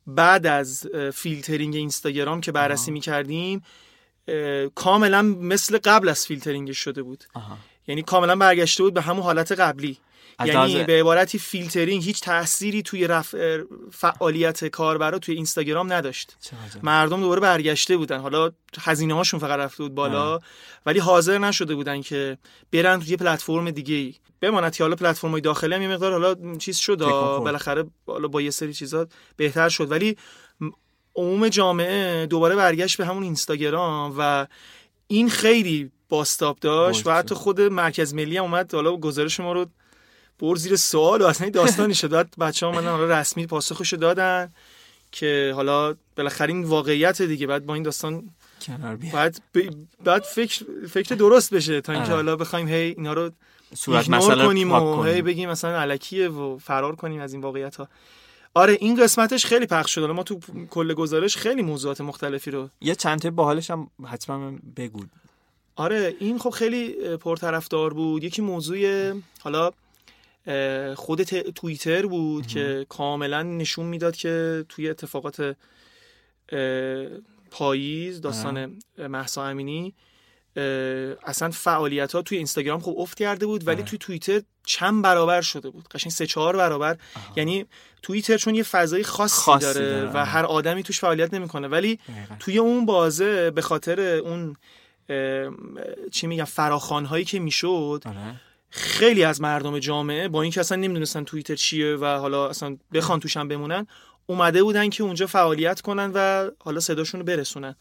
بعد از فیلترینگ اینستاگرام که بررسی می کردیم کاملا مثل قبل از فیلترینگ شده بود. یعنی کاملا برگشته بود به همون حالت قبلی. یعنی به عبارتی فیلترینگ هیچ تأثیری توی رفع فعالیت کاربرا توی اینستاگرام نداشت. مردم دوباره برگشته بودن. حالا هزینه هاشون فقط رفته بود بالا. ولی حاضر نشده بودن که برن توی پلتفرم دیگه ای بماند که حالا پلتفرم های داخلی هم یه مقدار حالا چیز شد. بالاخره حالا با یه سری چیزات بهتر شد. ولی عموم جامعه دوباره برگشت به همون اینستاگرام و این خیلی باستاب داشت و حتی خود مرکز ملی هم اومد حالا گزارش ما رو بر زیر سوال و اصلا داستانی شد. بعد بچه ها حالا رسمی پاسخشو دادن که حالا بالاخره این واقعیت دیگه. بعد با این داستان کنار بعد بعد فکر فکر درست بشه تا اینکه آره. حالا بخوایم هی اینا رو صورت مثلا کنیم و هی بگیم مثلا علکیه و فرار کنیم از این واقعیت ها آره این قسمتش خیلی پخش شده ما تو کل گزارش خیلی موضوعات مختلفی رو یه چند تا باحالش هم حتما بگو. آره این خب خیلی پرطرفدار بود. یکی موضوع حالا خود توییتر بود که کاملا نشون می‌داد که توی اتفاقات پاییز داستان محسا امینی اصلا فعالیت ها توی اینستاگرام خوب افت کرده بود ولی توی توییتر چند برابر شده بود. قشنگ سه چهار برابر. یعنی توییتر چون یه فضای خاصی, خاصی داره, و هر آدمی توش فعالیت نمی‌کنه. ولی توی اون بازه به خاطر اون چی میگم فراخوان هایی که می‌شد آره. خیلی از مردم جامعه با اینکه اصلا نمی‌دونستن توییتر چیه و حالا اصلا بخوان توشن بمونن اومده بودن که اونجا فعالیت کنن و حالا صداشون رو برسونن.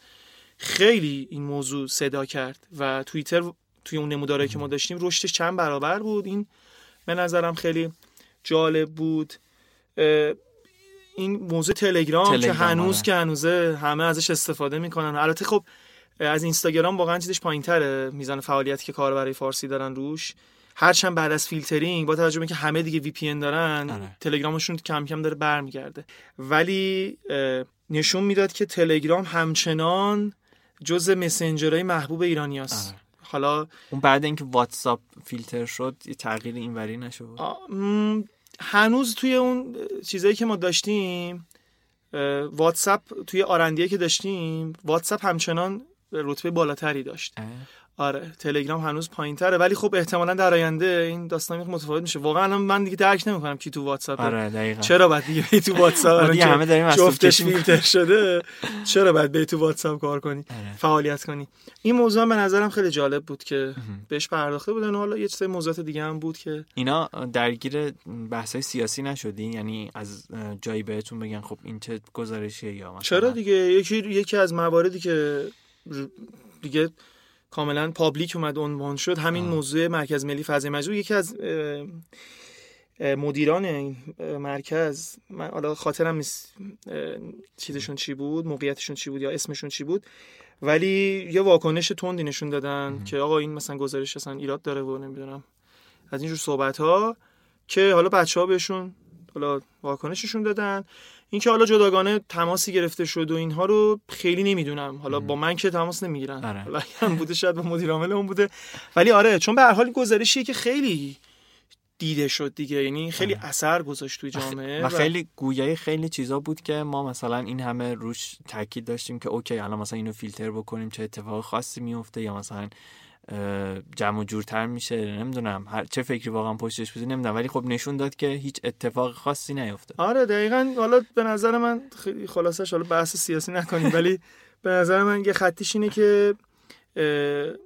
خیلی این موضوع صدا کرد و توییتر توی اون نموداره که ما داشتیم رشدش چند برابر بود. این به نظرم خیلی جالب بود. این موضوع تلگرام, که هنوز آره. که هنوزه همه ازش استفاده می‌کنن. البته خب از اینستاگرام واقعا چیزش پایینتره میزان فعالیتی که کاربرای فارسی دارن روش. هرچند بعد از فیلترینگ با توجه به اینکه همه دیگه VPN دارن آره. تلگرامشون کم کم داره برمیگرده. ولی نشون می‌داد که تلگرام همچنان جز مسنجرهای محبوب ایرانیاست. آره. حالا اون بعد اینکه واتساپ فیلتر شد یه تغییر اینوری نشد. هنوز توی اون چیزایی که ما داشتیم واتساپ توی R&D ای که داشتیم واتساپ همچنان رتبه بالاتری داشت. آره تلگرام هنوز پایین تره ولی خب احتمالا در آینده این داستان متفاوت میشه. واقعا من دیگه درک نمی‌کنم کی تو واتساپ آره دقیقاً. چرا بعد دیگه تو واتساپ؟ دیگه همه داریم جفتش فیلتر شده چرا بعد به تو واتساپ کار کنی؟ آره. فعالیت کنی. این موضوع به نظرم خیلی جالب بود که بهش پرداخته بودن. حالا یه چیز موضوعات دیگه هم بود که اینا درگیر بحث سیاسی نشدین؟ یعنی از جایی بهتون بگن خب این چه گزارشیه یا مثلا چرا دیگه؟ یکی یکی از مواردی که دیگه کاملا پابلیک اومد عنوان شد. همین آه. موضوع مرکز ملی فضای مجموع یکی از مدیران این مرکز. من حالا خاطرم چیزشون چی بود موقعیتشون چی بود یا اسمشون چی بود. ولی یه واکنش تندی نشون دادن که آقا این مثلا گزارش اصلا ایراد داره و نمی‌دونم. از اینجور صحبت ها که حالا بچه ها بهشون حالا واکنششون دادن. اینکه حالا جداگانه تماسی گرفته شد و اینها رو خیلی نمی‌دونم. حالا با من که تماس نمی‌گیرن. آره. حالا هم بوده شاید با مدیر عامل اون بوده. ولی آره چون به هر حال گزارشیه که خیلی دیده شد دیگه. یعنی خیلی آره. اثر گذاشت توی جامعه و خیلی گویای خیلی چیزا بود که ما مثلا این همه روش تاکید داشتیم که اوکی الان مثلا اینو فیلتر بکنیم چه اتفاق خاصی میفته یا مثلا جمع و جورتر میشه نمی‌دونم. هر چه فکری واقعا پشتش بوده نمی‌دونم ولی خب نشون داد که هیچ اتفاق خاصی نیفته آره دقیقا. حالا به نظر من خیلی خلاصش حالا بحث سیاسی نکنیم ولی به نظر من یه خطیش اینه که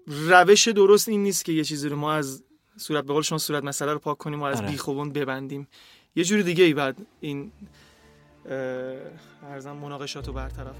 روش درست این نیست که یه چیزی رو ما از صورت به قول شما صورت مسئله رو پاک کنیم و از آره. بیخوبون ببندیم. یه جوری دیگه ای بعد این ارزم مناقشات رو برطرف.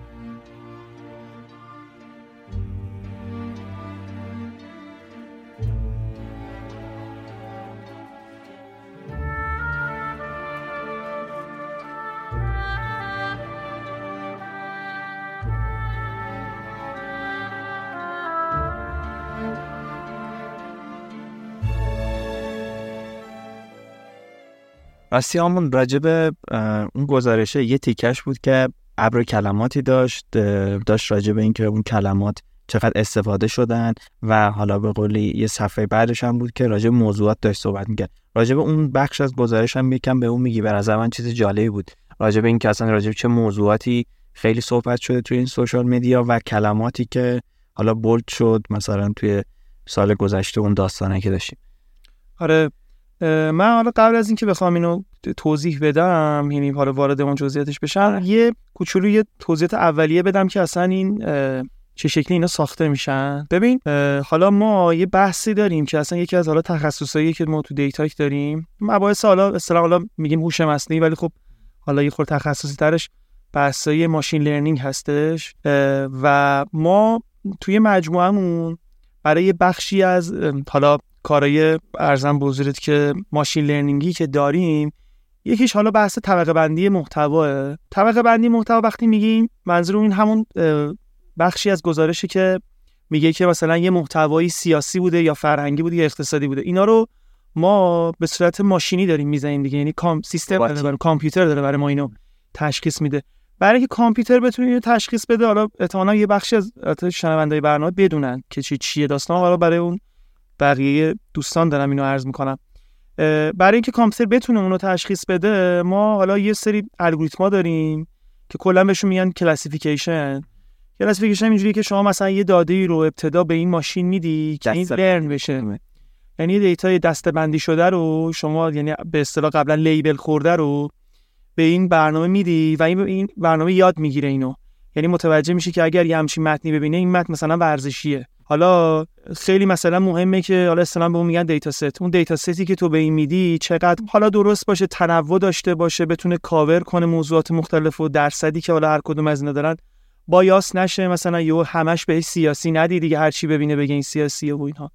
راستی همون راجب اون گزارشه یه تیکش بود که ابر کلماتی داشت داشت راجب اینکه اون کلمات چقدر استفاده شدن و حالا به قولی یه صفحه بعدش هم بود که راجب موضوعات داشت صحبت می‌کرد. راجب اون بخش از گزارش هم یکم به اون میگی به نظر من چیز جالبی بود. راجب اینکه اصلا راجب چه موضوعاتی خیلی صحبت شده توی این سوشال میدیا و کلماتی که حالا بولد شد مثلا توی سال گذشته اون داستانه که داشتیم. آره من حالا قبل از اینکه بخوام اینو توضیح بدم یعنی حالا وارد اون جزئیاتش بشم یه کوچولو یه توضیحات اولیه بدم که اصلا این چه شکلی اینا ساخته میشن. ببین حالا ما یه بحثی داریم که اصلا یکی از حالا تخصصایی که ما تو دیتاک داریم مباحث حالا اصطلاح حالا میگیم هوش مصنوعی ولی خب حالا یه خورده تخصصی ترش بحثای machine learning هستش. و ما توی مجموعهمون برای بخشی از حالا کارای ارزم حضورت که ماشین لرنینگی که داریم یکیش حالا بحث طبقه بندی محتواه طبقه بندی محتوا وقتی میگیم منظور این همون بخشی از گزارشی که میگه که مثلا یه محتوایی سیاسی بوده یا فرهنگی بوده یا اقتصادی بوده. اینا رو ما به صورت ماشینی داریم می‌زنیم دیگه. یعنی کام سیستم. داره برای کامپیوتر داره برای ما اینو تشخیص میده. برای اینکه کامپیوتر بتونه اینو تشخیص بده حالا احتمالاً یه بخشی از البته شنوندای برنامه بدونن که چی چیه داستان. حالا برای اون بقیه دوستان دارم اینو عرض می‌کنم. برای اینکه کامپیوتر بتونه اونو تشخیص بده ما حالا یه سری الگوریتما داریم که کلا بهشون میگن classification classification اینجوریه که شما مثلا یه داده ای رو ابتدا به این ماشین میدی که این learn بشه. یعنی یه data ی دسته‌بندی شده رو شما یعنی به اصطلاح قبلا label خورده رو به این برنامه میدی و این برنامه یاد می‌گیره اینو. یعنی متوجه میشه که اگر یه همچین متنی ببینه این متن مثلا ورزشیه. حالا خیلی مثلا مهمه که حالا اصطلاحا به اون میگن data set. اون data set ی که تو به این میدی چقدر حالا درست باشه تنوع داشته باشه بتونه کاور کنه موضوعات مختلف و درصدی که حالا هر کدوم از اینا دارن. bias نشه مثلا یهو همش بهش سیاسی ندی دیگه هر چی ببینه بگه این سیاسیه و اینها.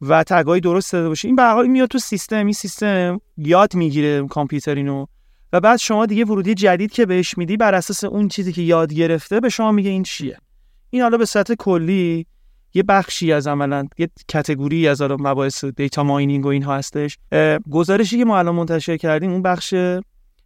و tag ای درست داده باشه. این به میاد تو سیستم این سیستم یاد می‌گیره کامپیوتر اینو و بعد شما دیگه ورودی جدید که بهش میدی بر اساس اون چیزی که یاد گرفته به شما میگه این چیه. این حالا به صورت کلی یه بخشی از عملا یه کتگوری از حالا مباحث دیتا ماینینگ و اینها هستش. گزارشی که ما الان منتشر کردیم اون بخش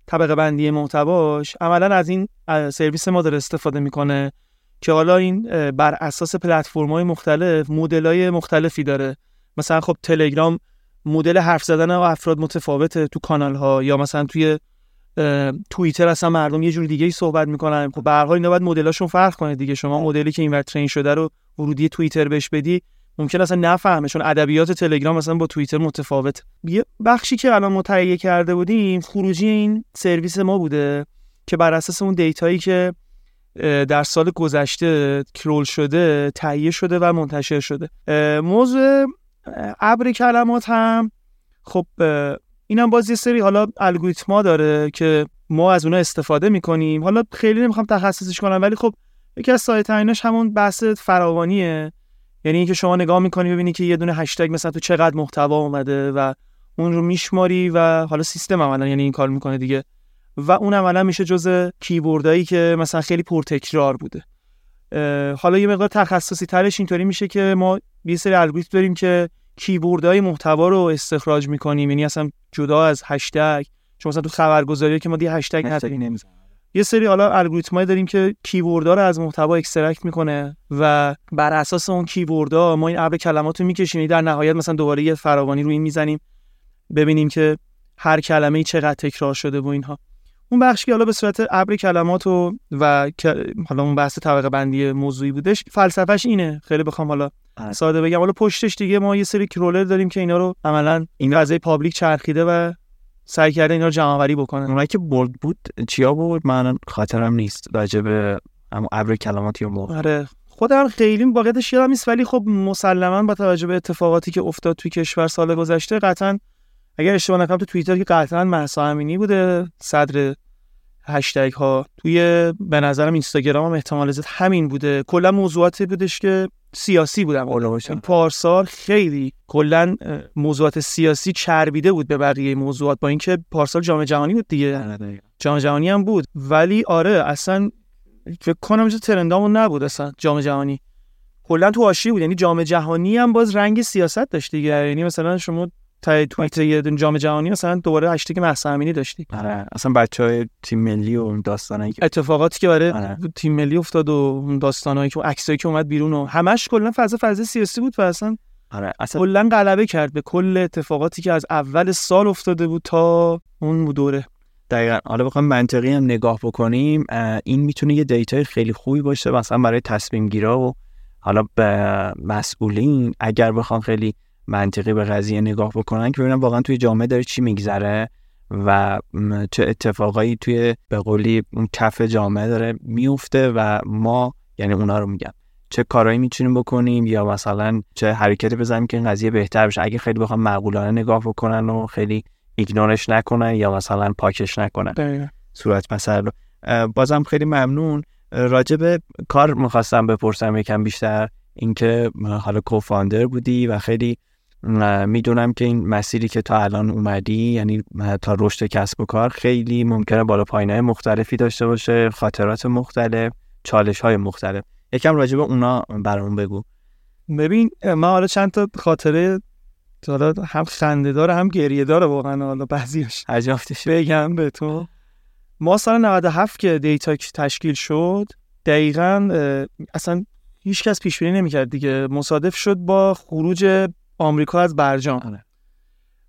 طبقه بندی محتواش عملا از این سرویس ما داره استفاده می‌کنه که حالا این بر اساس پلتفرم‌های مختلف مدل‌های مختلفی داره. مثلا خب تلگرام مدل حرف زدن و افراد متفاوته تو کانال ها یا مثلا توی توییتر اصلا مردم یه جور دیگه ای صحبت می‌کنن. خب به هر حال اینا باید مدلاشون فرق کنه دیگه. شما مدلی که اینور ترین شده رو ورودی توییتر بهش بدی ممکن اصلا نفهمه. چون ادبیات تلگرام مثلا با توییتر متفاوت. یه بخشی که الان متهیه کرده بودیم خروجی این سرویس ما بوده که بر اساس اون دیتایی که در سال گذشته کرول شده تهیه شده و منتشر شده. موضوع ابر کلمات هم خب اینم باز یه سری حالا الگوریتما داره که ما از اونها استفاده می‌کنیم. حالا خیلی نمی‌خوام تخصصش کنم ولی خب یکی از سایت همون بحث فراوانیه. یعنی اینکه شما نگاه می‌کنی ببینی که یه دونه هشتگ مثلا تو چقدر محتوا اومده و اون رو میشماری و حالا سیستم عملا یعنی این کار می‌کنه دیگه. و اون عملا میشه جز کیبوردایی که مثلا خیلی پرتکرار بوده. حالا یه مقدار تخصصی ترش اینطوری میشه که ما یه سری الگوریتم داریم که keyword های محتوا رو استخراج می‌کنیم. یعنی اصلا جدا از هشتگ. چون مثلا تو خبرگزاری که ما دی هشتگ نداریم. یه سری حالا الگوریتمایی داریم که keyword ها رو از محتوا extract می‌کنه و بر اساس اون keyword ها ما این ابر کلمات رو می‌کشیم در نهایت مثلا دوباره یه فراوانی رو این می‌زنیم. ببینیم که هر کلمه ای چقدر تکرار شده و اینها. اون بخشی که حالا به صورت ابر کلمات و و حالا اون بحث طبقه بندی موضوعی بودش فلسفهش اینه. خیلی بخوام حالا. ساده بگم. حالا پشتش دیگه ما یه سری کرولر داریم که اینا رو عملا این فضای پابلیک چرخیده و سعی کرده اینا رو جمع آوری بکنن اونایی که برد بود چیا بود؟ من خاطرم نیست. راجع به ابر کلمات یا موقع آره. خودم خیلی واقعیتش یادم نیست ولی خب مسلما با توجه به اتفاقاتی که افتاد توی کشور سال گذشته قطعا اگر اشتباه نکنم تو توییتر که قطعا مهسا امینی بوده صدر هشتگ ها توی به نظرم اینستاگرام هم احتمال زد همین بوده. کلا موضوعاتی بودش که سیاسی بودم. پارسال خیلی کلا موضوعات سیاسی چربیده بود به بقیه موضوعات با اینکه پارسال جام جهانی بود دیگه. آره، جام جهانی هم بود. ولی آره اصلا فکر کنم چه ترندامون نبود اصلا جام جهانی. کلا تو حاشیه بود. یعنی جام جهانی هم باز رنگ سیاست داشت دیگه. یعنی مثلا شما تا دون جام جهانی مثلا دوباره هشتگ مهسا امینی داشتی. آره اصلا بچهای تیم ملی و داستانایی اتفاقاتی که برای آره. تیم ملی افتاد و داستانایی که عکسایی که اومد بیرون و همش کلا فضا فضا سیاسی بود و اصلا آره اصلا کلا غلبه کرد به کل اتفاقاتی که از اول سال افتاده بود تا اون دوره. دقیقا. حالا بخوام منطقی هم نگاه بکنیم این می‌تونه یه دیتای خیلی خوبی باشه مثلا برای تصمیم گیرا و حالا به مسئولین. اگر بخوام خیلی منطقی به قضیه نگاه بکنن که ببینن واقعا توی جامعه داره چی میگذره و چه اتفاقایی توی به قولی اون کف جامعه داره میفته و ما یعنی اونا رو میگم. چه کارهایی می‌تونیم بکنیم یا مثلا چه حرکتی بزنیم که این قضیه بهتر بشه. اگه خیلی بخوام معقولانه نگاه بکنن و خیلی ایگنورش نکنن یا مثلا پاکش نکنن. صورت مثلا بازم خیلی ممنون. راجب کار می‌خواستم بپرسم یکم بیشتر. اینکه حالا کوفاندر بودی و خیلی می‌دونم که این مسیری که تا الان اومدی یعنی تا رشد کسب و کار خیلی ممکنه بالا پایین مختلفی داشته باشه خاطرات مختلف چالش های مختلف. یکم راجع به اونا برامون بگو. ببین ما حالا چند تا خاطره حالا هم خنده داره هم گریه داره واقعا حالا بعضیش عجافتش بگم به تو. ما سال 97 که دیتا تشکیل شد دقیقا اصلا هیچ کس پیش بینی نمی‌کرد دیگه. مصادف شد با خروج آمریکا از برجام. آره.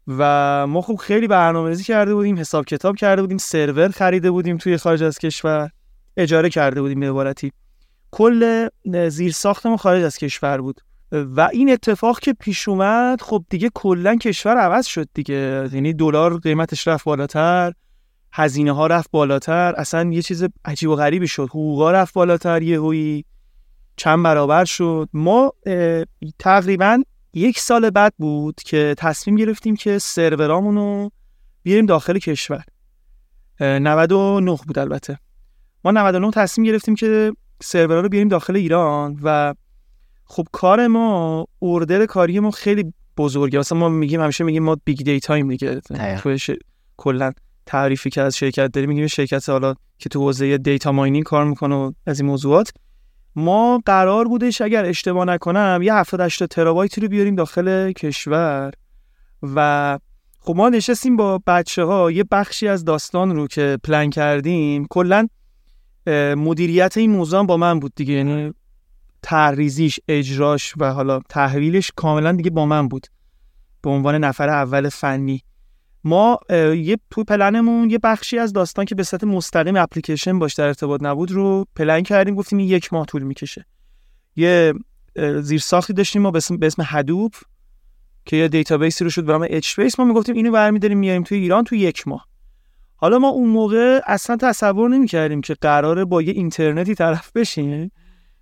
و ما خوب خیلی برنامه‌ریزی کرده بودیم حساب کتاب کرده بودیم سرور خریده بودیم توی خارج از کشور اجاره کرده بودیم به عبارتی. کل زیر ساخت ما خارج از کشور بود. و این اتفاق که پیش اومد خب دیگه کلا کشور عوض شد دیگه. یعنی دلار قیمتش رفت بالاتر هزینه ها رفت بالاتر اصلا یه چیز عجیب و غریبی شد. حقوقا رفت بالاتر یهویی چند برابر شد. ما تقریبا یک سال بعد بود که تصمیم گرفتیم که سرورامون رو بیاریم داخل کشور. 99 بود البته. ما 99 تصمیم گرفتیم که سرورا رو بیاریم داخل ایران و خب کار ما order کاری ما خیلی بزرگه. مثلا ما میگیم همیشه میگیم ما big data ایم دیگه. ش... کلا تعریفی که از شرکت داریم میگیم شرکت حالا که تو حوزه دیتا ماینینگ کار می‌کنه و از این موضوعات. ما قرار بودش اگر اشتباه نکنم یه 70 80 ترابایتی رو بیاریم داخل کشور. و خب ما نشستیم با بچه ها یه بخشی از داستان رو که پلن کردیم. کلا مدیریت این موضوع با من بود دیگه یعنی تحریزیش اجراش و حالا تحویلش کاملا دیگه با من بود. به عنوان نفر اول فنی. ما یه تو پلنمون یه بخشی از داستان که به صورت مستقیم اپلیکیشن باش در ارتباط نبود رو پلن کردیم گفتیم یک ماه طول می‌کشه. یه زیر ساختی داشتیم ما به اسم Hadoop که یه database ی رو شد به نام HBase ما می‌گفتیم اینو برمی‌داریم میاریم توی ایران تو یک ماه. حالا ما اون موقع اصلا تصور نمی‌کردیم که قراره با یه اینترنتی طرف بشیم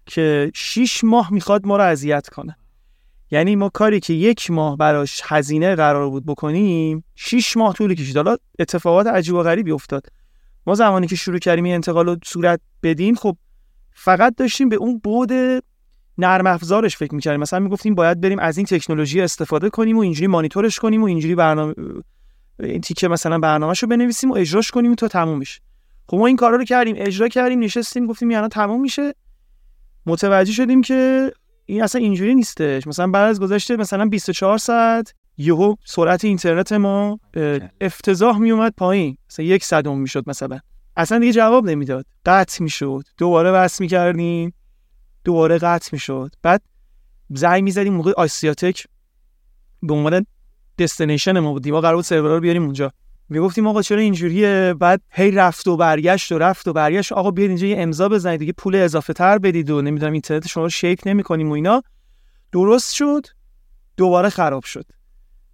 که 6 ماه می‌خواد ما رو اذیت کنه. یعنی ما کاری که یک ماه براش هزینه قرار بود بکنیم 6 ماه طول کشید. حالا اتفاقات عجیب و غریبی افتاد. ما زمانی که شروع کردیم این انتقال رو صورت بدیم خب فقط داشتیم به اون بود نرم افزارش فکر می‌کردیم. مثلا می‌گفتیم باید بریم از این تکنولوژی استفاده کنیم و اینجوری مانیتورش کنیم و اینجوری برنامه این تیکه مثلا برنامهش رو بنویسیم و اجراش کنیم تا تموم میشه خب ما این کارا رو کردیم اجرا کردیم نشستیم گفتیم یعنی تموم میشه. متوجه شدیم که این اصلا اینجوری نیستش. مثلا بعد از گذشته مثلا 24 ساعت یهو سرعت اینترنت ما افتضاح میومد پایین. مثلا یک صدم می‌شد مثلا. اصلا دیگه جواب نمی‌داد. قطع می‌شد. دوباره بس می‌کردیم. دوباره قطع می‌شد. بعد زنگ می‌زدیم موقع آسیاتک به عنوان دستنیشن ما بودیم. ما قرار بود سرورا رو بیاریم اونجا. می‌گفتیم آقا چرا اینجوریه؟ بعد هی رفت و برگشت و رفت و برگشت. آقا بیاید اینجا یه امضا بزنید دیگه پول اضافه تر بدید و نمی‌دونم اینترنت شما شیک نمی‌کنیم و اینا. درست شد. دوباره خراب شد.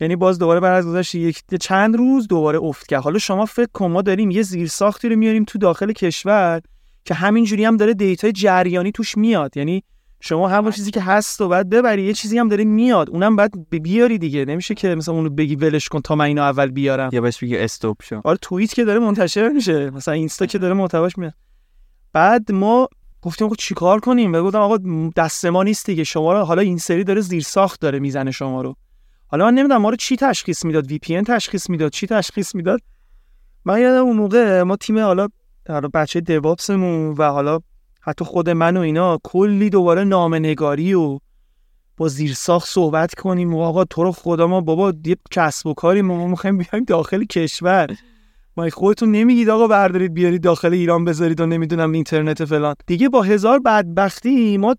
یعنی باز دوباره بعد از گذشت یک چند روز دوباره افت کرد. حالا شما فکر کن ما داریم یه زیرساختی رو میاریم تو داخل کشور که همینجوری هم داره دیتا جریانی توش میاد. یعنی شما همون چیزی که هست و بعد ببری یه چیزی هم داره میاد. اونم بعد بیاری دیگه. نمیشه که مثلا اونو بگی ولش کن تا من اینو اول بیارم. یا بهش بگی استاپ شو. آره توییت که داره منتشر میشه. مثلا اینستا که داره محتواش میاد. بعد ما گفتیم آقا چیکار کنیم؟ و گفتم آقا دست ما نیست دیگه. شما رو حالا این سری داره زیر ساخت داره می‌زنه شما رو. حالا من نمی‌دونم ما رو چی تشخیص می‌داد؟ وی پی تشخیص می‌داد؟ چی تشخیص می‌داد؟ من یادم اون موقع ما تیم حالا بچه دیوابسمون و حالا حتی خود من و اینا کلی دوباره نگاری و با زیرساخت صحبت کنیم و آقا تو رو خدا ما بابا یه کسب و کاری ما می‌خوایم بیایم داخل کشور. ما خودتون نمیگید آقا بردارید بیارید داخل ایران بذارید و نمی‌دونم اینترنت فلان. دیگه با هزار بدبختی ما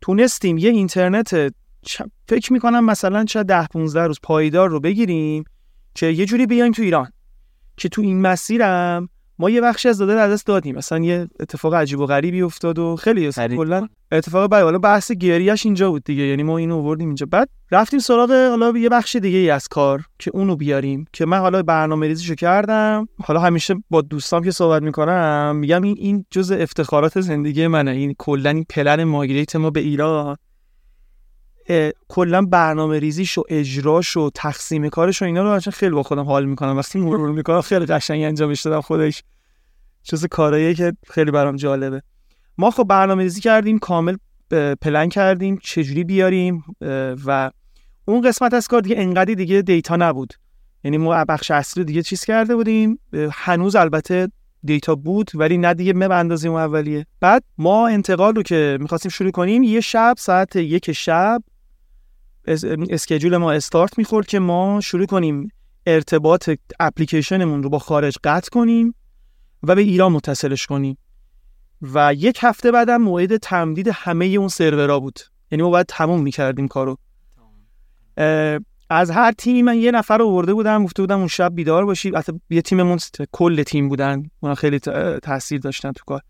تونستیم یه اینترنت فکر می‌کنم مثلا چه ده 15 روز پایدار رو بگیریم که یه جوری بیایم تو ایران که تو این مسیرم ما یه بخشی از داده از دست دادیم. مثلا یه اتفاق عجیب و غریبی افتاد و خیلی کلا اتفاق بعد حالا بحث گریش اینجا بود دیگه. یعنی ما اینو آوردیم اینجا. بعد رفتیم سراغ حالا یه بخش دیگه ای از کار که اونو بیاریم که من حالا برنامه ریزیشو کردم. حالا همیشه با دوستام که صحبت می‌کنم میگم این این جزء افتخارات زندگی منه. این کلا این پلن ماگریت ما به ایران. کلا برنامه ریزیش و اجراش و تقسیم کارش و اینا رو اصلا خیلی با خودم حال می‌کنم. وقتی مرور می‌کنم خیلی قشنگ انجامش دادم خودش. چیز کاراییه که خیلی برام جالبه. ما خب برنامه ریزی کردیم کامل پلن کردیم چجوری بیاریم؟ و اون قسمت از کار دیگه انقدی دیگه دیتا نبود. یعنی ما بخش اصلی دیگه چیز کرده بودیم. هنوز البته دیتا بود ولی نه دیگه اندازه اون اولیه. بعد ما انتقال رو که می‌خواستیم شروع کنیم یه شب ساعت یک شب اسکیجول ما استارت می‌خورد که ما شروع کنیم ارتباط اپلیکیشنمون رو با خارج قطع کنیم و به ایران متصلش کنیم. و یک هفته بعدم موعد تمدید همه اون سرورا بود. یعنی ما باید تموم می‌کردیم کارو. از هر تیمی من یه نفر رو ورده بودم گفته بودم اون شب بیدار باشید حتی یه تیممون کل تیم بودن. اونا خیلی تاثیر داشتن تو کار.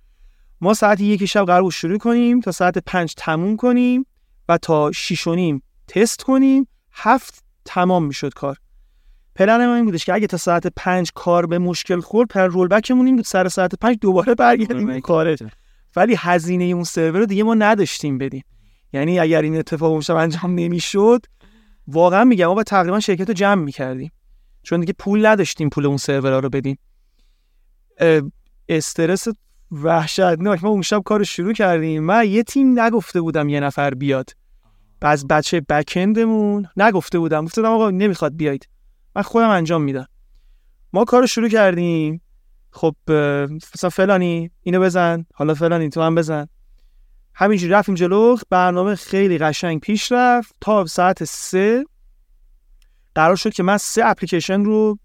ما ساعت یک شب قرار شروع کنیم تا ساعت پنج تموم کنیم و تا شیش و نیم تست کنیم هفت تمام می‌شد کار. پلن ما این بودش که اگه تا ساعت پنج کار به مشکل خورد پر رول بکمون این بود سر ساعت پنج دوباره برگردیم کاره ولی هزینه اون سرور رو دیگه ما نداشتیم بدیم. یعنی اگر این اتفاق اون انجام نمی‌شد. واقعا میگم ما با تقریبا شرکت رو جمع می‌کردیم. چون دیگه پول نداشتیم پول اون سرور رو بدیم. استرس وحشتناک. ما اون شب کار شروع کردیم. من یه تیم نگفته بودم یه نفر بیاد. بعض بچه بکندمون نگفته بودم. گفته بودم آقا نمی‌خواد بیاید. من خودم انجام میدم. ما کار شروع کردیم. خب مثلا فلانی اینو بزن حالا فلانی تو هم بزن. همینجوری رفتیم جلو. برنامه خیلی قشنگ پیش رفت. تا ساعت سه قرار شد که من سه اپلیکیشن رو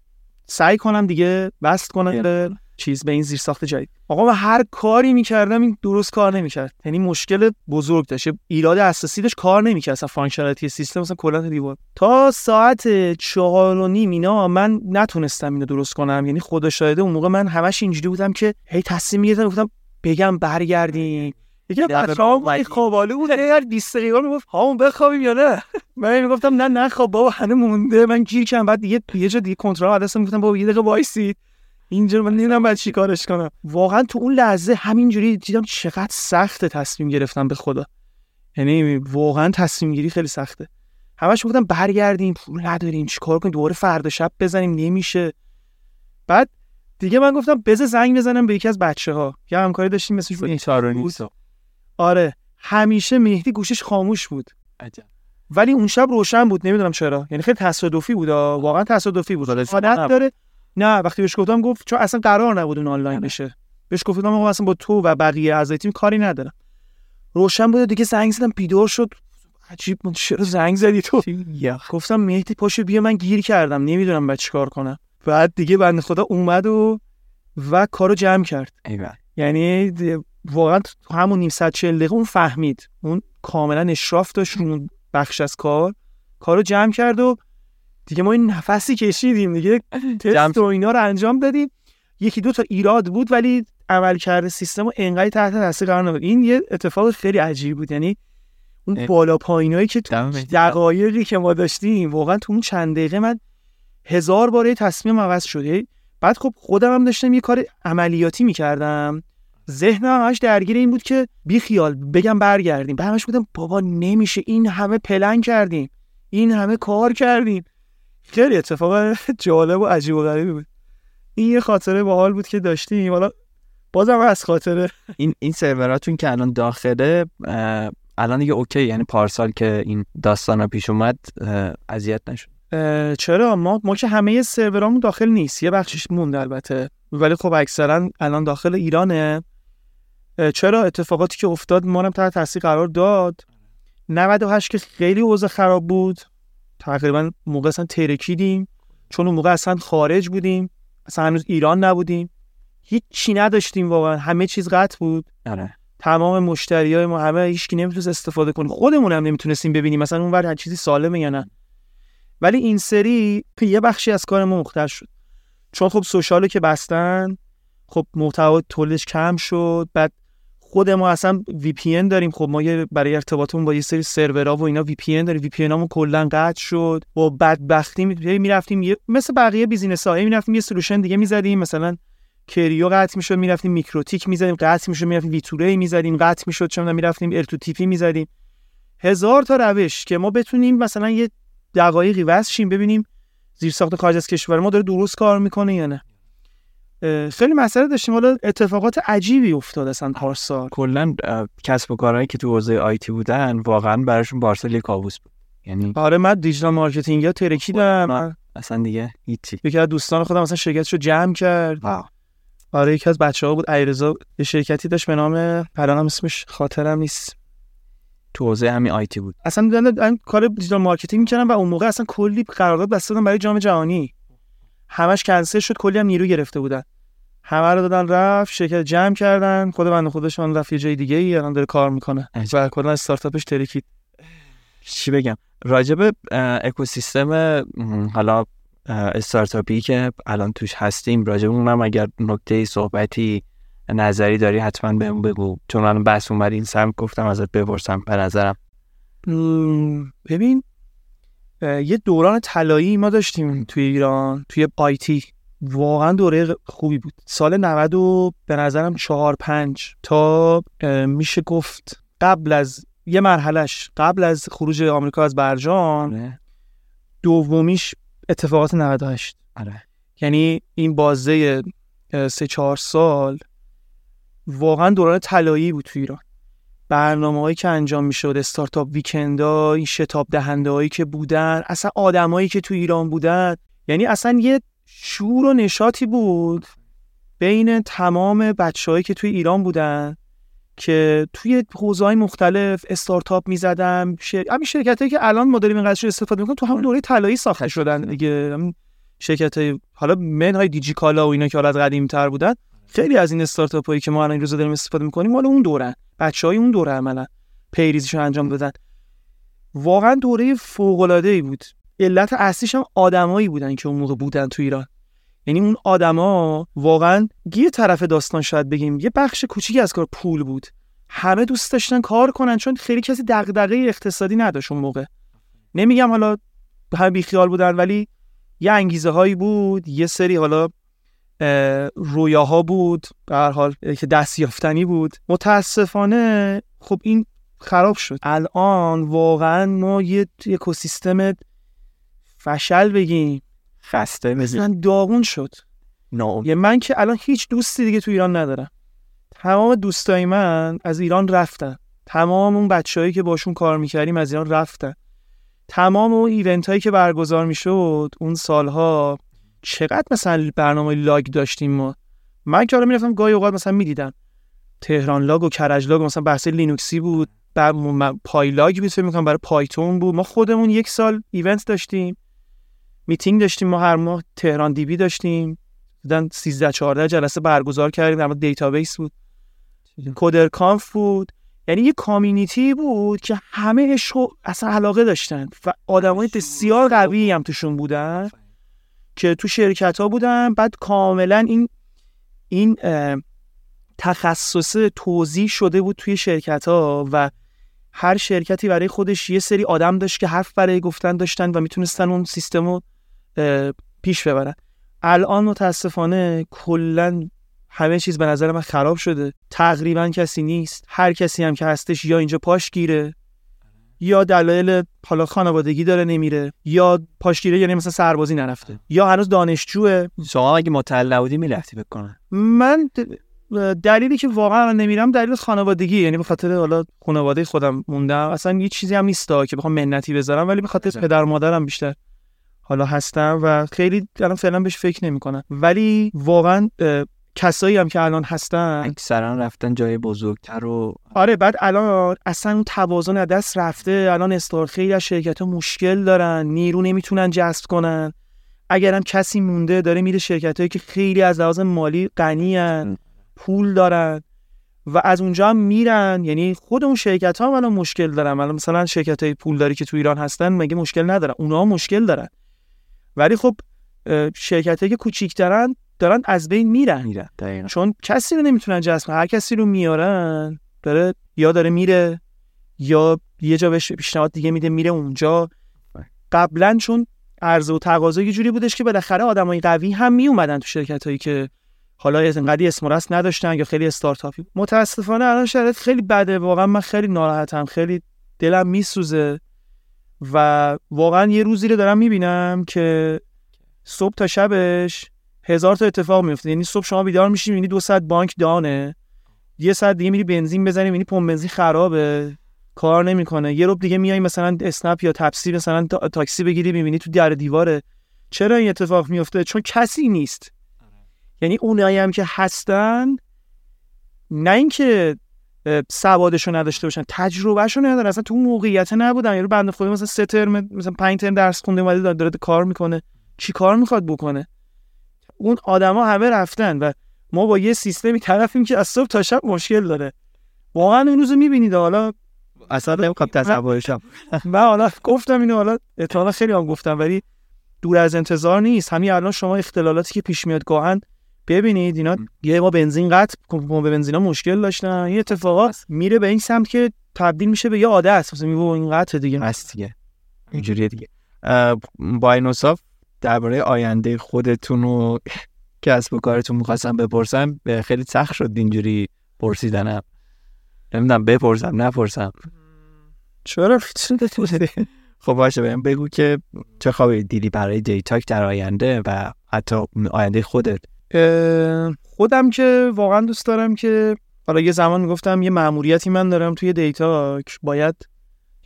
سعی کنم دیگه وصل کنم. چیز به این زیر ساخت جدید. آقا من هر کاری می‌کردم این درست کار نمی‌کرد. یعنی مشکل بزرگ داشت. ایراد اساسی داشت کار نمی‌کرد. اصلا functionality سیستم مثلا کلا دیوار. تا ساعت چهار و نیم اینا من نتونستم اینو درست کنم. یعنی خدا شاهده اون موقع من همش اینجوری بودم که هی تصمیم می‌گرفتم گفتم بگم برگردیم. یکی بچه‌ها خوابالو بود. هر 20 دقیقه می‌گفت هامون بخوابیم یا نه؟ من می‌گفتم نه نه خواب بابا هنوز مونده. من گیر کردم. بعد دیگه یه جا دیگه کنترل دستم گفتم بابا یه دقیقه وایسید. اینجا من نمی‌دونم بعد چیکارش کنم. واقعا تو اون لحظه همینجوری دیدم چقدر سخت تصمیم گرفتم به خدا. یعنی واقعا تصمیم گیری خیلی سخته. همش گفتم برگردیم پول نداریم چیکار کنیم دوباره فردا شب بزنیم نمیشه. بعد دیگه من گفتم بز زنگ بزنم به یکی از بچه ها یه همکاری داشتیم مثل این آره همیشه مهدی گوشش خاموش بود. عجب. ولی اون شب روشن بود نمی‌دونم چرا. یعنی خیلی تصادفی بود واقعا تصادفی بود. عادت داره نه وقتی بهش گفتم گفت چون اصلا قرار نبود اون آنلاین آره. بشه. بهش گفتم آقا اصلا با تو و بقیه اعضای تیم کاری ندارم. روشن بود دیگه زنگ زدم بیدار شد. عجیب بود چرا زنگ زدی تو؟ گفتم مهدی پاشو بیا من گیر کردم. نمی‌دونم بعد چیکار کنم. بعد دیگه بنده خدا اومد و و کارو جمع کرد. یعنی واقعا همون نیم ساعت چهل دقیقه اون فهمید. اون کاملا اشراف داشت اون بخش از کار. کارو جمع کرد و دیگه ما این نفسی کشیدیم دیگه. تست و اینا رو انجام دادیم. یکی دو تا ایراد بود ولی عمل کرده سیستم و انقدر تحت تاثیر قرار نبود این یه اتفاق خیلی عجیب بود. یعنی اون بالا پایینایی که تو دقایقی که ما داشتیم واقعا تو اون چند دقیقه من هزار باره تصمیم عوض شده. بعد خب خودم هم داشتم یه کار عملیاتی می‌کردم. ذهنم همش درگیر این بود که بی خیال بگم برگردیم. به همش بودم بابا نمیشه. این همه پلن کردیم. این همه کار کردیم. خیلی اتفاق جالب و عجیب و غریبی بود. این یه خاطره باحال بود که داشتیم. حالا بازم از خاطره. این این سروراتون که الان داخله الان دیگه اوکی. یعنی پارسال که این داستان پیش اومد اذیت نشد. چرا؟ ما ما که همه سرورامون داخل نیست. یه بخشش مونده البته. ولی خب اکثرا الان داخل ایرانه. چرا اتفاقاتی که افتاد ما هم تحت تاثیر قرار داد؟ 98 که خیلی اوضاع خراب بود. تقریبا موقع اصلا ترکیدیم. چون اون موقع اصلا خارج بودیم. اصلا هنوز ایران نبودیم. هیچ چی نداشتیم واقعا. همه چیز قطع بود. آره. تمام مشتری های ما همه هیچکی نمی‌تونست استفاده کنه. خودمون هم نمی‌تونستیم ببینیم. مثلا اون هر چیزی سالمه یا نه. ولی این سری یه بخشی از کار ما مختل شد. چون خب social و که بستن خب محتوا تولیدش کم شد. بعد خود ما اصلا VPN داریم. خب ما یه برای ارتباطمون با یه سری سرورها و اینا وی پی ان داریم. وی پی ان کلا قطع شد. و بدبختی می‌رفتیم یه مثل بقیه business ها می‌رفتیم یه solution دیگه می‌زدیم. مثلا Kerio قطع می‌شد می‌رفتیم MikroTik می‌زدیم قطع می‌شد می‌رفتیم V2Ray می‌زدیم قطع می‌شد چون می‌رفتیم L2TP می‌زدیم. هزار تا روش که ما بتونیم مثلا یه دقایقی وصل ببینیم زیر ساخت خارج از کشور ما داره درست کار می‌کنه یا نه. خیلی مسئله داشتیم. حالا اتفاقات عجیبی افتاد اصلا پارسال. کلا کسب و کارهایی که تو حوزه IT بودن واقعا براشون پارسال یه کابوس بود. یعنی آره من digital marketing یا ترکیدم اصلا دیگه هیچی. یکی از دوستان خودم مثلا شرکتشو جمع کرد. آره یکی از بچه ها بود ایرزا یه شرکتی داشت به نام الان اسمش خاطرم نیست. تو حوزه همین IT بود. اصلا من کار digital marketing می‌کردم و اون موقع اصلا کلی قرارداد بسته برای جام جهانی. همش کنسل شد کلی هم نیرو گرفته بودن. همه رو دادن رفت شرکت جمع کردن. خود بنده خودشان رفت یه جای دیگه ای الان داره کار می‌کنه. و کلا استارتاپش ترکید چی بگم؟ راجب اکوسیستم حالا استارتاپی که الان توش هستیم راجب اونم اگر نکته صحبتی نظری داری حتما بهم بگو. چون من بحث اومد این سم گفتم ازت بپرسم به نظرم. ببین یه دوران طلایی ما داشتیم توی ایران توی آیتی واقعا دوره خوبی بود سال 90 و به نظرم 4 5 تا میشه گفت قبل از یه مرحلهش قبل از خروج آمریکا از برجام آره. دومیش اتفاقات 98 آره. یعنی این بازه سه چهار سال واقعا دوران طلایی بود تو ایران برنامه هایی که انجام می‌شد استارتاپ ویکندا این شتاب دهنده هایی که بودن اصلا آدمایی که تو ایران بودن یعنی اصلا یه شور و نشاطی بود بین تمام بچههایی که توی ایران بودن که توی حوزه های مختلف استارتاپ می‌زدم شر... همین شرکت هایی که الان ما داریم اینقدر استفاده می‌کنیم تو همون دوره طلایی ساخته شدن دیگه. شرکت های حالا من های دیجیکالا و اینا که حالا از قدیم تر بودن خیلی از این استارتاپ هایی که ما الان روزا داریم استفاده می‌کنیم مال اون دوره. بچه های اون دوره عملا پیریزیشو انجام دادن. واقعا دوره فوق العاده ای بود. علت اصلیش هم آدمایی بودن که اون موقع بودن تو ایران. یعنی اون آدما واقعا یه طرف داستان شاید بگیم یه بخش کوچیکی از کار پول بود. همه دوست داشتن کار کنن چون خیلی کسی دغدغه اقتصادی نداشت اون موقع. نمیگم حالا همه بیخیال بودن ولی یه انگیزه هایی بود یه سری حالا رویاها بود به هر حال که دست یافتنی بود. متاسفانه خب این خراب شد. الان واقعا ما یه اکوسیستم فشل بگیم. خسته مثلا داغون شد. یه من که الان هیچ دوستی دیگه تو ایران ندارم. تمام دوستای من از ایران رفتن. تمام اون بچههایی که باشون کار می‌کردیم از ایران رفتن. تمام اون event هایی که برگزار می‌شد اون سالها چقدر مثلا برنامه LUG داشتیم ما؟ من که حالا می‌رفتم گاهی اوقات مثلا می‌دیدم تهران LUG و کرج LUG مثلا بحث لینوکسی بود. PyLUG بود فکر می‌کنم برای پایتون بود. ما خودمون یک سال event داشتیم. میتینگ داشتیم ما هر ماه تهران DB داشتیم. بودن 13 14 جلسه برگزار کردیم در database بود. کودر کانف بود. یعنی یه کامیونیتی بود که همه عشق اصلا علاقه داشتن. و آدمای بسیار قوی هم توشون بودن که تو شرکت ها بودن. بعد کاملا این این تخصص توضیح شده بود توی شرکت ها و هر شرکتی برای خودش یه سری آدم داشت که حرف برای گفتن داشتن و می‌تونستن اون سیستم رو پیش ببرن. الان متاسفانه کلا همه چیز به نظر من خراب شده. تقریبا کسی نیست. هر کسی هم که هستش یا اینجا پاش گیره یا دلایل حالا خانوادگی داره نمیره یا پاشگیره یعنی مثلا سربازی نرفته یا هنوز دانشجوه. شما اگه مطلع بودی می‌رفتی بکنن من دلیلی که واقعا نمیرم دلیل خانوادگی یعنی به خاطر حالا خانواده خودم موندم. اصلا یه چیزی هم نیست که بخوام منتی بذارم ولی به خاطر پدر مادرم بیشتر. حالا هستم و خیلی الان فعلا بهش فکر نمی‌کنم. ولی واقعا کسایی هم که الان هستن اکثرا رفتن جای بزرگتر و آره بعد الان اصلا اون توازن دست رفته. الان استار خیلی از شرکت ها مشکل دارن نیرو نمی‌تونن جذب کنن. اگرم کسی مونده داره میره شرکت هایی که خیلی از لحاظ مالی غنی پول دارن و از اونجا هم میرن. یعنی خود اون شرکت ها الان مشکل دارن. الان مثلا شرکت های پول داری که تو ایران هستن مگه مشکل ندارن؟ اونها مشکل دارن. ولی خب شرکت که کوچیکترن دارن از بین میرن. میرن چون کسی رو نمی‌تونن جذب هر کسی رو میارن داره یا داره میره یا یه جا بهش پیشنهاد دیگه میده میره اونجا. بله. قبلا چون عرضه و تقاضا یه جوری بودش که بالاخره آدمای قوی هم می اومدن تو شرکت هایی که حالا اینقدی اسم نداشتن یا خیلی استارتاپی متاسفانه الان شرایط خیلی بده. واقعا من خیلی ناراحتم. خیلی دلم میسوزه. و واقعا یه روزی رو دارم می‌بینم که صبح تا شبش هزار تا اتفاق میفته یعنی صبح شما بیدار میشی می‌بینی دو ساعت بانک دانه یه ساعت دیگه میری بنزین بزنی می‌بینی پمپ بنزین خرابه. کار نمی‌کنه. یه روب دیگه میای مثلا اسنپ یا تپسی مثلا تاکسی بگیری می‌بینی تو در دیواره. چرا این اتفاق میفته چون کسی نیست. یعنی اونایی هم که هستن نه اینکه سوادشو نداشته باشن. تجربهشو ندارن. اصلا تو موقعیت نبودن. یعنی بنده خدا مثلا سه ترم مثلا 5 ترم درس خونده اومده داره کار می‌کنه. چی کار می‌خواد بکنه؟ اون آدما همه رفتن و ما با یه سیستمی طرفیم که از صبح تا شب مشکل داره. واقعا اون روزو می‌بینید. حالا اصلا نمی‌خوام تصورشم من حالا گفتم اینو حالا احتمالا خیلی هم گفتم ولی دور از انتظار نیست. همین الان شما اختلالاتی که پیش میاد گاهن ببینید اینا یه ما بنزین قطع به بنزینا مشکل داشتن. این اتفاقات میره به این سمت که تبدیل میشه به یه عادت مثلا میگه این قطع دیگه. هست دیگه. اینجوریه دیگه. با اینوصاف درباره آینده خودتون و کسب و کارتون می‌خواستم بپرسم. خیلی سخت شد اینجوری پرسیدنم. نمی‌دونم بپرسم نپرسم. چرا خب باشه بهم بگو که چه خوابی دیدی برای دیتاک در آینده و حتی آینده خودت. خودم که واقعا دوست دارم که حالا یه زمان می‌گفتم یه مأموریتی من دارم توی دیتاک باید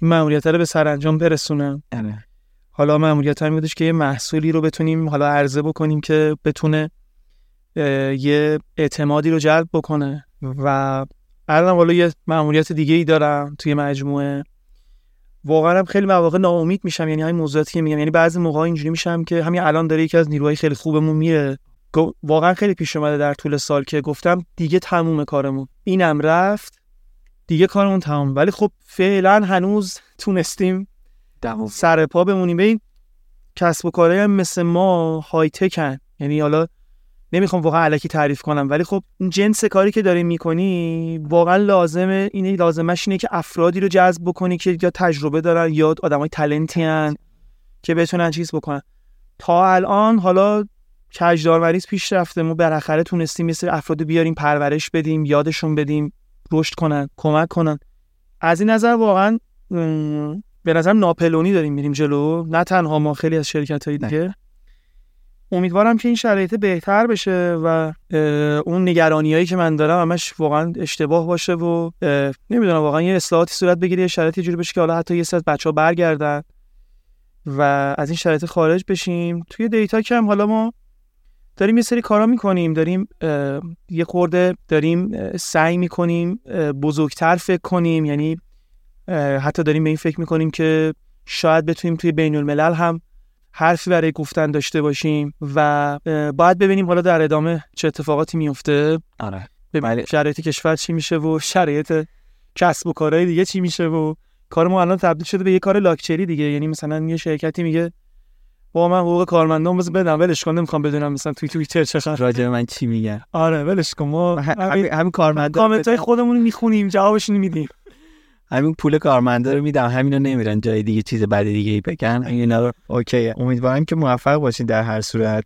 این مأموریت رو به سرانجام برسونم. اره. حالا مأموریت هم بودش که یه محصولی رو بتونیم حالا عرضه بکنیم که بتونه یه اعتمادی رو جلب بکنه. و الان حالا یه مأموریت دیگه ای دارم توی مجموعه. واقعا هم خیلی مواقع ناامید میشم یعنی همین موضوعاتی که میگم. یعنی بعضی موقع اینجوری میشم که همین الان داره یکی از نیروهای خیلی خوبمون میره. واقعا خیلی پیش اومده در طول سال که گفتم دیگه تموم کارمون. اینم رفت. دیگه کارمون تمام ولی خب فعلا هنوز تونستیم سر پا بمونیم. این کسب و کارهای هم مثل ما های تکن یعنی حالا نمی‌خوام واقعا علکی تعریف کنم ولی خب این جنس کاری که داری می‌کنی واقعا لازمه. اینه لازمش اینه که افرادی رو جذب بکنی که یا تجربه دارن یا آدمای تلنتی هن که بتونن چیز بکنن. تا الان حالا کجدار مریض پیش رفته ما بالاخره تونستیم مثل افراد بیاریم پرورش بدیم یادشون بدیم رشد کنن کمک کنن. از این نظر واقعا به نظر ناپلونی داریم میریم جلو. نه تنها ما خیلی از شرکت های دیگه امیدوارم که این شرایط بهتر بشه و اون نگرانی هایی که من دارم همش واقعا اشتباه باشه و نمی‌دونم واقعا یه اصلاحاتی صورت بگیره یه شرایطی جوری بشه که حالا حتی یه ساعت بچه ها برگردن و از این شرایط خارج بشیم. توی دیتا کم حالا ما داریم یه سری کارا می‌کنیم داریم یه خورده داریم سعی می‌کنیم بزرگتر فکر کنیم. یعنی حتی داریم به این فکر می‌کنیم که شاید بتونیم توی بین الملل هم حرفی برای گفتن داشته باشیم و باید ببینیم حالا در ادامه چه اتفاقاتی میفته آره. شرایط کشور چی میشه و شرایط کسب و کارهای دیگه چی میشه و کار ما الان تبدیل شده به یه کار لاکچری دیگه. یعنی مثلا یه شرکتی میگه با من حقوق کارمندان بز بدم. ولش کن نمی‌خوام بدونم مثلا توی توییتر چه خبر راجع من چی میگن؟ آره ولش کن. ما همین هم کارمندا کامنت های خودمون می‌خونیم جوابش میدیم همین پول کارمندا رو میدم. همینو نمیرن. جای دیگه چیز بعد دیگه ای بگن. اینا رو اوکی امیدوارم که موفق باشین در هر صورت.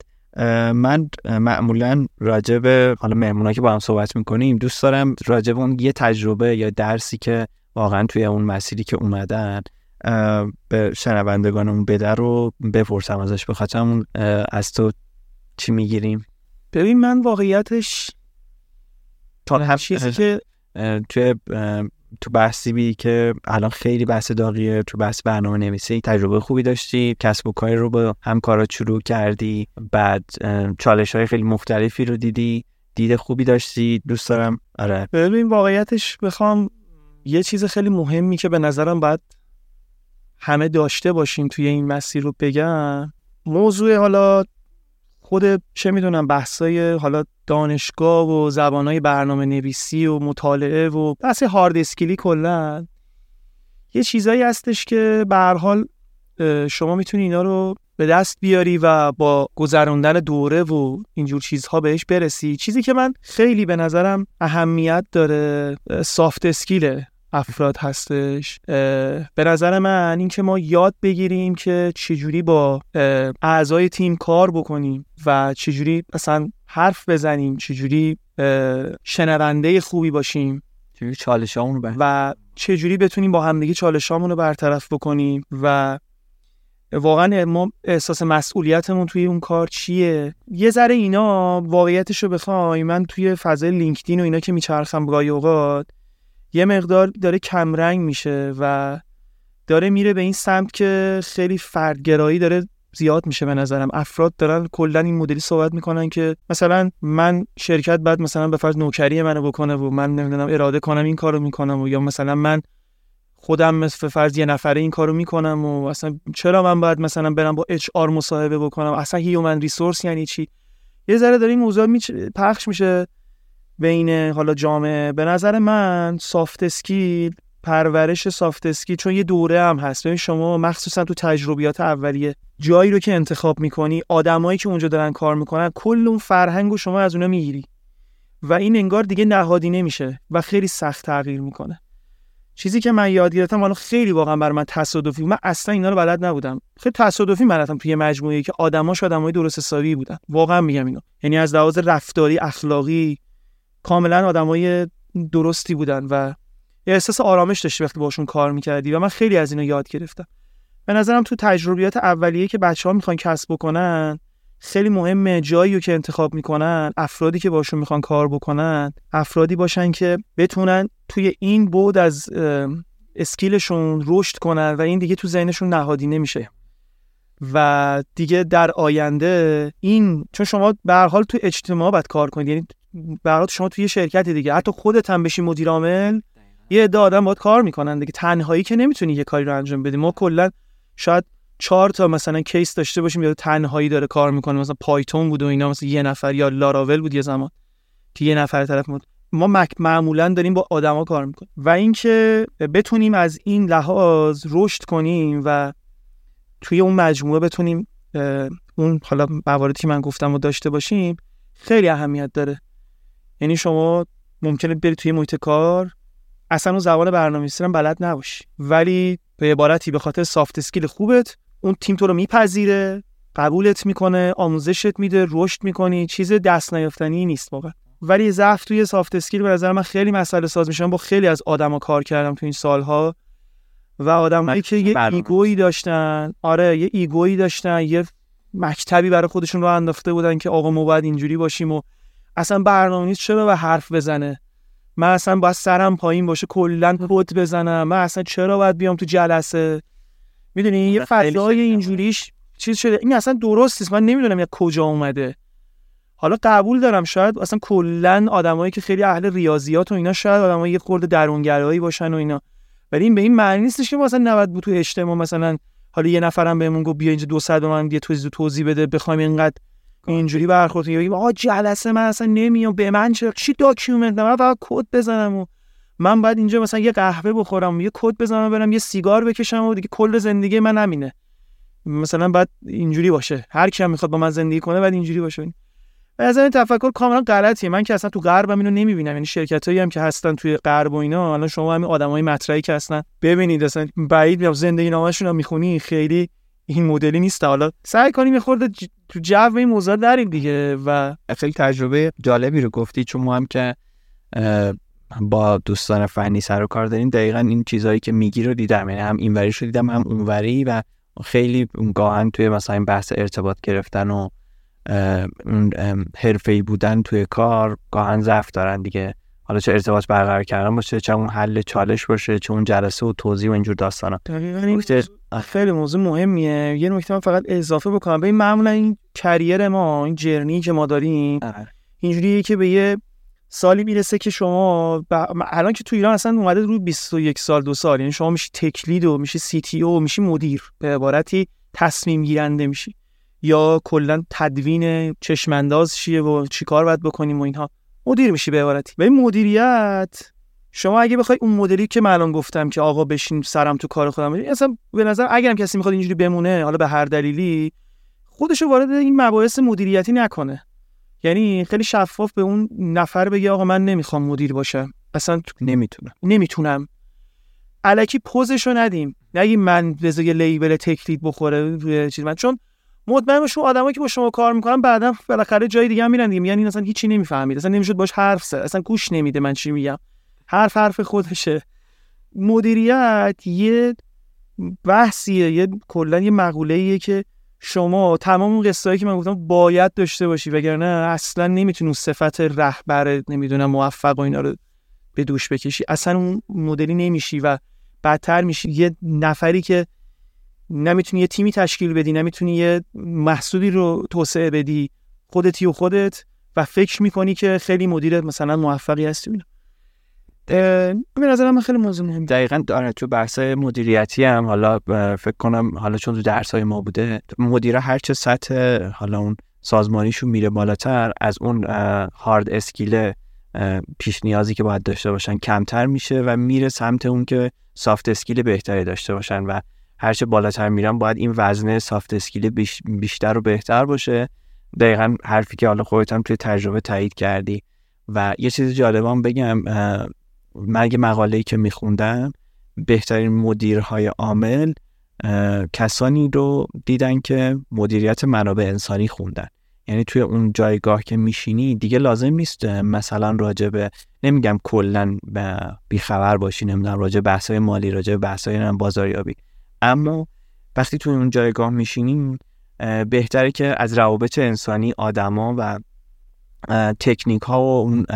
من معمولا راجب حالا مهمونا که با هم صحبت می‌کنیم دوست دارم راجب اون یه تجربه یا درسی که واقعا توی اون مسیری که اومدن به شنوندگانمون بده رو بپرسم ازش بخاطر از تو چی می‌گیریم؟ ببین من واقعیتش تا هم چیزی که توی تو بحثی بی که الان خیلی بحث داغیه تو بحث برنامه نویسی تجربه خوبی داشتی کسب و کاری رو با همکارات شروع کردی بعد چالش های خیلی مختلفی رو دیدی دید خوبی داشتی دوست دارم. آره. ببین واقعیتش بخوام یه چیز خیلی مهمی که به نظرم باید همه داشته باشیم توی این مسیر رو بگم موضوع حالا خود چه می‌دونم بحثای حالا دانشگاه و زبانهای برنامه نویسی و مطالعه و بحث هارد اسکیلی کلا یه چیزایی هستش که به هر حال شما می‌تونی اینا رو به دست بیاری و با گذراندن دوره و اینجور چیزها بهش برسی. چیزی که من خیلی به نظرم اهمیت داره سافت اسکیله افراد هستش. به نظر من اینکه ما یاد بگیریم که چجوری با اعضای تیم کار بکنیم و چجوری مثلا حرف بزنیم چجوری شنونده خوبی باشیم چجوری چالشامون رو و چجوری بتونیم با همدیگه چالشامون رو برطرف بکنیم و واقعا ما احساس مسئولیتمون توی اون کار چیه؟ یه ذره اینا واقعیتش رو بخوای من توی فضای لینکدین و اینا که میچرخم گاهی اوقات یه مقدار داره کمرنگ میشه و داره میره به این سمت که خیلی فردگرایی داره زیاد میشه به نظرم. افراد دارن کلا این مدلی صحبت می‌کنن که مثلا من شرکت بعد مثلا به فرض نوکری منو بکنه و من نمی‌دونم اراده کنم این کارو می‌کنم و یا مثلا من خودم مثل فرض یه نفره این کارو می‌کنم و اصلا چرا من باید مثلا برم با HR مصاحبه بکنم؟ اصلا human resource یعنی چی؟ یه ذره داره این موضوع پخش میشه. بین حالا جامعه به نظر من soft skill پرورش soft skill چون یه دوره هم هست. ببین شما مخصوصا تو تجربیات اولیه جایی رو که انتخاب می‌کنی آدمایی که اونجا دارن کار می‌کنن کل اون فرهنگ رو شما از اونا می‌گیری. و این انگار دیگه نهادی نمیشه و خیلی سخت تغییر می‌کنه. چیزی که من یاد گرفتم حالا خیلی واقعا بر من تصادفی من اصلا اینا رو بلد نبودم. خیلی تصادفی من رفتم توی مجموعه که آدماش آدمای درست حسابی بودن. واقعا میگم اینو. یعنی از لحاظ رفتاری اخلاقی کاملا آدمای درستی بودن و یه احساس آرامش داشتی وقتی باشون کار می‌کردی و من خیلی از اینو یاد گرفتم. به نظرم تو تجربیات اولیه که بچه ها می‌خوان کسب بکنن خیلی مهمه جایی رو که انتخاب می‌کنن افرادی که باشون می‌خوان کار بکنن افرادی باشن که بتونن توی این بود از اسکیلشون رشد کنن و این دیگه تو ذهنشون نهادی نمیشه و دیگه در آینده این چون شما به هر حال تو اجتماع باید کار کنید یعنی برای شما توی شرکت دیگه حتی خودت هم بشی مدیر عامل یه عده آدم باید کار می‌کنن دیگه. تنهایی که نمی‌تونی یه کاری رو انجام بدی. ما کلا شاید چهار تا مثلا کیس داشته باشیم یا تنهایی داره کار می‌کنه. مثلا پایتون بود و اینا مثلا یه نفر یا لاراول بود یه زمان که یه نفر طرف بود ما معمولا داریم با آدما کار می‌کنیم. و اینکه بتونیم از این لحاظ رشد کنیم و توی اون مجموعه بتونیم اون حالا مواردی که من گفتم رو داشته باشیم خیلی اهمیت داره. یعنی شما ممکنه بری توی محیط کار اصلا اون زبان برنامه‌نویسی هم بلد نباشی. ولی به عبارتی به خاطر soft skill خوبت اون تیم تو رو میپذیره قبولت می‌کنه آموزشت میده رشد می‌کنی چیز دست نیافتنی نیست واقعا. ولی ضعف توی soft skill به نظر من خیلی مسئله ساز میشن با خیلی از آدما کار کردم تو این سالها. و آدمایی که یه ego یی داشتن. آره یه ego یی داشتن یه مکتبی برای خودشون رو انداخته بودن که آقا ما باید اینجوری باشیم و اصلا برنامه نیست چرا به حرف بزنه؟ من اصلا باید سرم پایین باشه کلا بود بزنم. من اصلا چرا باید بیام تو جلسه؟ می‌دونی یه فضای اینجوریش چیز شده. این اصلا درست نیست من نمی‌دونم یا کجا اومده. حالا قبول دارم شاید اصلا کلا آدمایی که خیلی اهل ریاضیات و اینا شاید آدمای یه خورده درونگرایی باشن و اینا. ولی این به این معنی نیستش که مثلا 90 بود تو اجتماع مثلا حالا یه نفرم بهمون گفت بیا اینجا 200 من یه توضیح توضیح بده بخوایم اینقدر اینجوری برخورد کنیم. آقا جلسه من اصلا نمیام. به من چه چی document من فقط کد بزنم و من بعد اینجا مثلا یه قهوه بخورم یه کد بزنم برم یه سیگار بکشم و دیگه کل زندگی من همینه. مثلا بعد اینجوری باشه. هر کی هم می‌خواد با من زندگی کنه بعد اینجوری باشه. و از این تفکر کاملا غلطیه. من که اصلا تو غربم اینو نمی‌بینم. یعنی شرکتایی هم که هستن توی غرب و اینا الان شما همین آدمای مطرحی که هستن ببینید اصلا بعید میام زندگی نامشون رو می‌خونی خیلی این مدلی نیست. حالا سعی کنیم خورده تو جو این موضوع داریم دیگه و خیلی تجربه جالبی رو گفتی چون ما هم که با دوستان فنی سر و کار داریم دقیقا این چیزهایی که میگی رو دیدم. یعنی هم اینوری رو دیدم هم اونوری و خیلی گاهن توی مثلا بحث ارتباط گرفتن و حرفه‌ای بودن توی کار گاهن ضعف دارن دیگه. حالا چه ارتباط برقرار کردن باشه چه اون حل چالش باشه چه اون جلسه و توضیح و اینجور داستانا. خیلی موضوع مهمیه. یه نکته من فقط اضافه بکنم. ببین معمولا این کریر ما این جرنی که ما داریم آره. اینجوریه که به یه سالی می‌رسه که شما الان که تو ایران اصلا اومده رو 21 سال دو سال. یعنی شما میشی تکلید و میشی سی تی او میشی مدیر. به عبارتی تصمیم گیرنده میشی. یا کلا تدوین چشمانداز چیه و چیکار باید بکنیم و اینها. مدیر میشی به عبارتی. و این مدیریت شما اگه بخوای اون مدلی که من الان گفتم که آقا بشین سرم تو کار خودم اصلا به نظر اگرم کسی می‌خواد اینجوری بمونه حالا به هر دلیلی خودشو وارد این مباحث مدیریتی نکنه. یعنی خیلی شفاف به اون نفر بگه آقا من نمی‌خوام مدیر باشم. اصلا نمی‌تونم. نمی‌تونم. الکی پوزشو ندیم. نگیم من بذار یه لیبل تکلید بخوره چیز من چون مطمئن باشم آدمایی که با شما کار می‌کنن بعدا بالاخره جای دیگه هم میرن دیگه. یعنی اصلا هیچی نمی‌فهمید. اصلا نمی‌شد باش حرف زد. اصلا گوش نمیده. من چی میگم؟ حرف حرف خودشه. مدیریت یه بحثیه. یه کلا یه مقوله که شما تمام اون قصه که من گفتم باید داشته باشی. وگرنه اصلا نمی‌تونی صفت رهبر نمی‌دونم موفق و اینا رو به دوش بکشی. اصلا اون مدلی نمیشی و بدتر میشی. یه نفری که نمی‌تونی یه تیمی تشکیل بدی نمی‌تونی یه محصولی رو توسعه بدی خودتی و خودت و فکر می‌کنی که خیلی مدیر مثلا موفقی هستی به نظرم خیلی موضوع مهم. دقیقا داره تو بحث مدیریتی هم حالا فکر کنم حالا چون تو درس های ما بوده مدیر هر چه سطح حالا اون سازمانیشون میره بالاتر از اون hard skill پیش نیازی که باید داشته باشن کمتر میشه و میره سمت اون که soft skill بهتری داشته باشن و هرچه بالاتر میرن باید این وزنه soft skill بیشتر و بهتر باشه. دقیقا حرفی که حالا خودت هم توی تجربه تایید کردی. و یه چیز جالبان بگم من اگه مقاله‌ای که میخوندم بهترین مدیرهای عامل کسانی رو دیدن که مدیریت منابع انسانی خوندن. یعنی توی اون جایگاه که میشینی دیگه لازم نیست مثلا راجبه نمیگم کلا بیخبر باشی نمی‌دونم راجع بحثای مالی راجع بحثای بازاریابی اما وقتی توی اون جایگاه میشینی بهتره که از روابط انسانی آدما و تکنیک ها و اون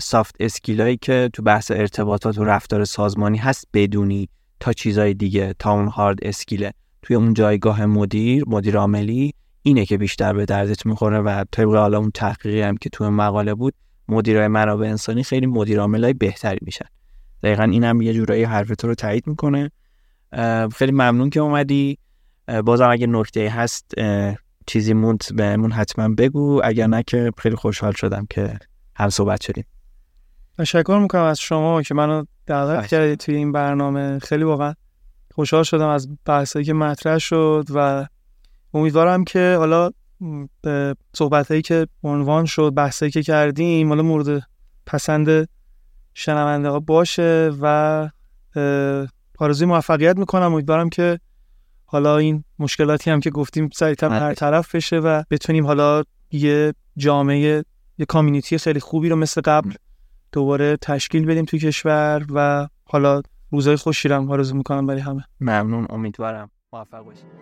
سافت اسکیل هایی که تو بحث ارتباطات و رفتار سازمانی هست بدونی تا چیزای دیگه تا اون هارد اسکیله توی اون جایگاه مدیر مدیر عاملی اینه که بیشتر به دردت می‌خوره و طبق حالا اون تحقیقی هم که تو مقاله بود مدیرای منابع انسانی خیلی مدیر های بهتری میشن. دقیقا این هم یه جورایی حرف تو رو تایید می‌کنه. خیلی ممنون که اومدی. بازم اگه نکته هست چیزی موند بهمون حتما بگو. اگر نه که خیلی خوشحال شدم که هم صحبت شدیم. تشکر می‌کنم از شما که منو دعوت کردید توی این برنامه. خیلی واقعا خوشحال شدم از بحثایی که مطرح شد و امیدوارم که حالا به صحبت که عنوان شد بحثایی که کردیم حالا مورد پسند شنونده ها باشه و آرزوی موفقیت می‌کنم. امیدوارم که حالا این مشکلاتی هم که گفتیم سریعتر هر طرف بشه و بتونیم حالا یه جامعه یه کامیونیتی خیلی خوبی رو مثل قبل دوباره تشکیل بدیم توی کشور و حالا روزای خوشی رو آرزو می‌کنم برای همه. ممنون. امیدوارم موفق باشید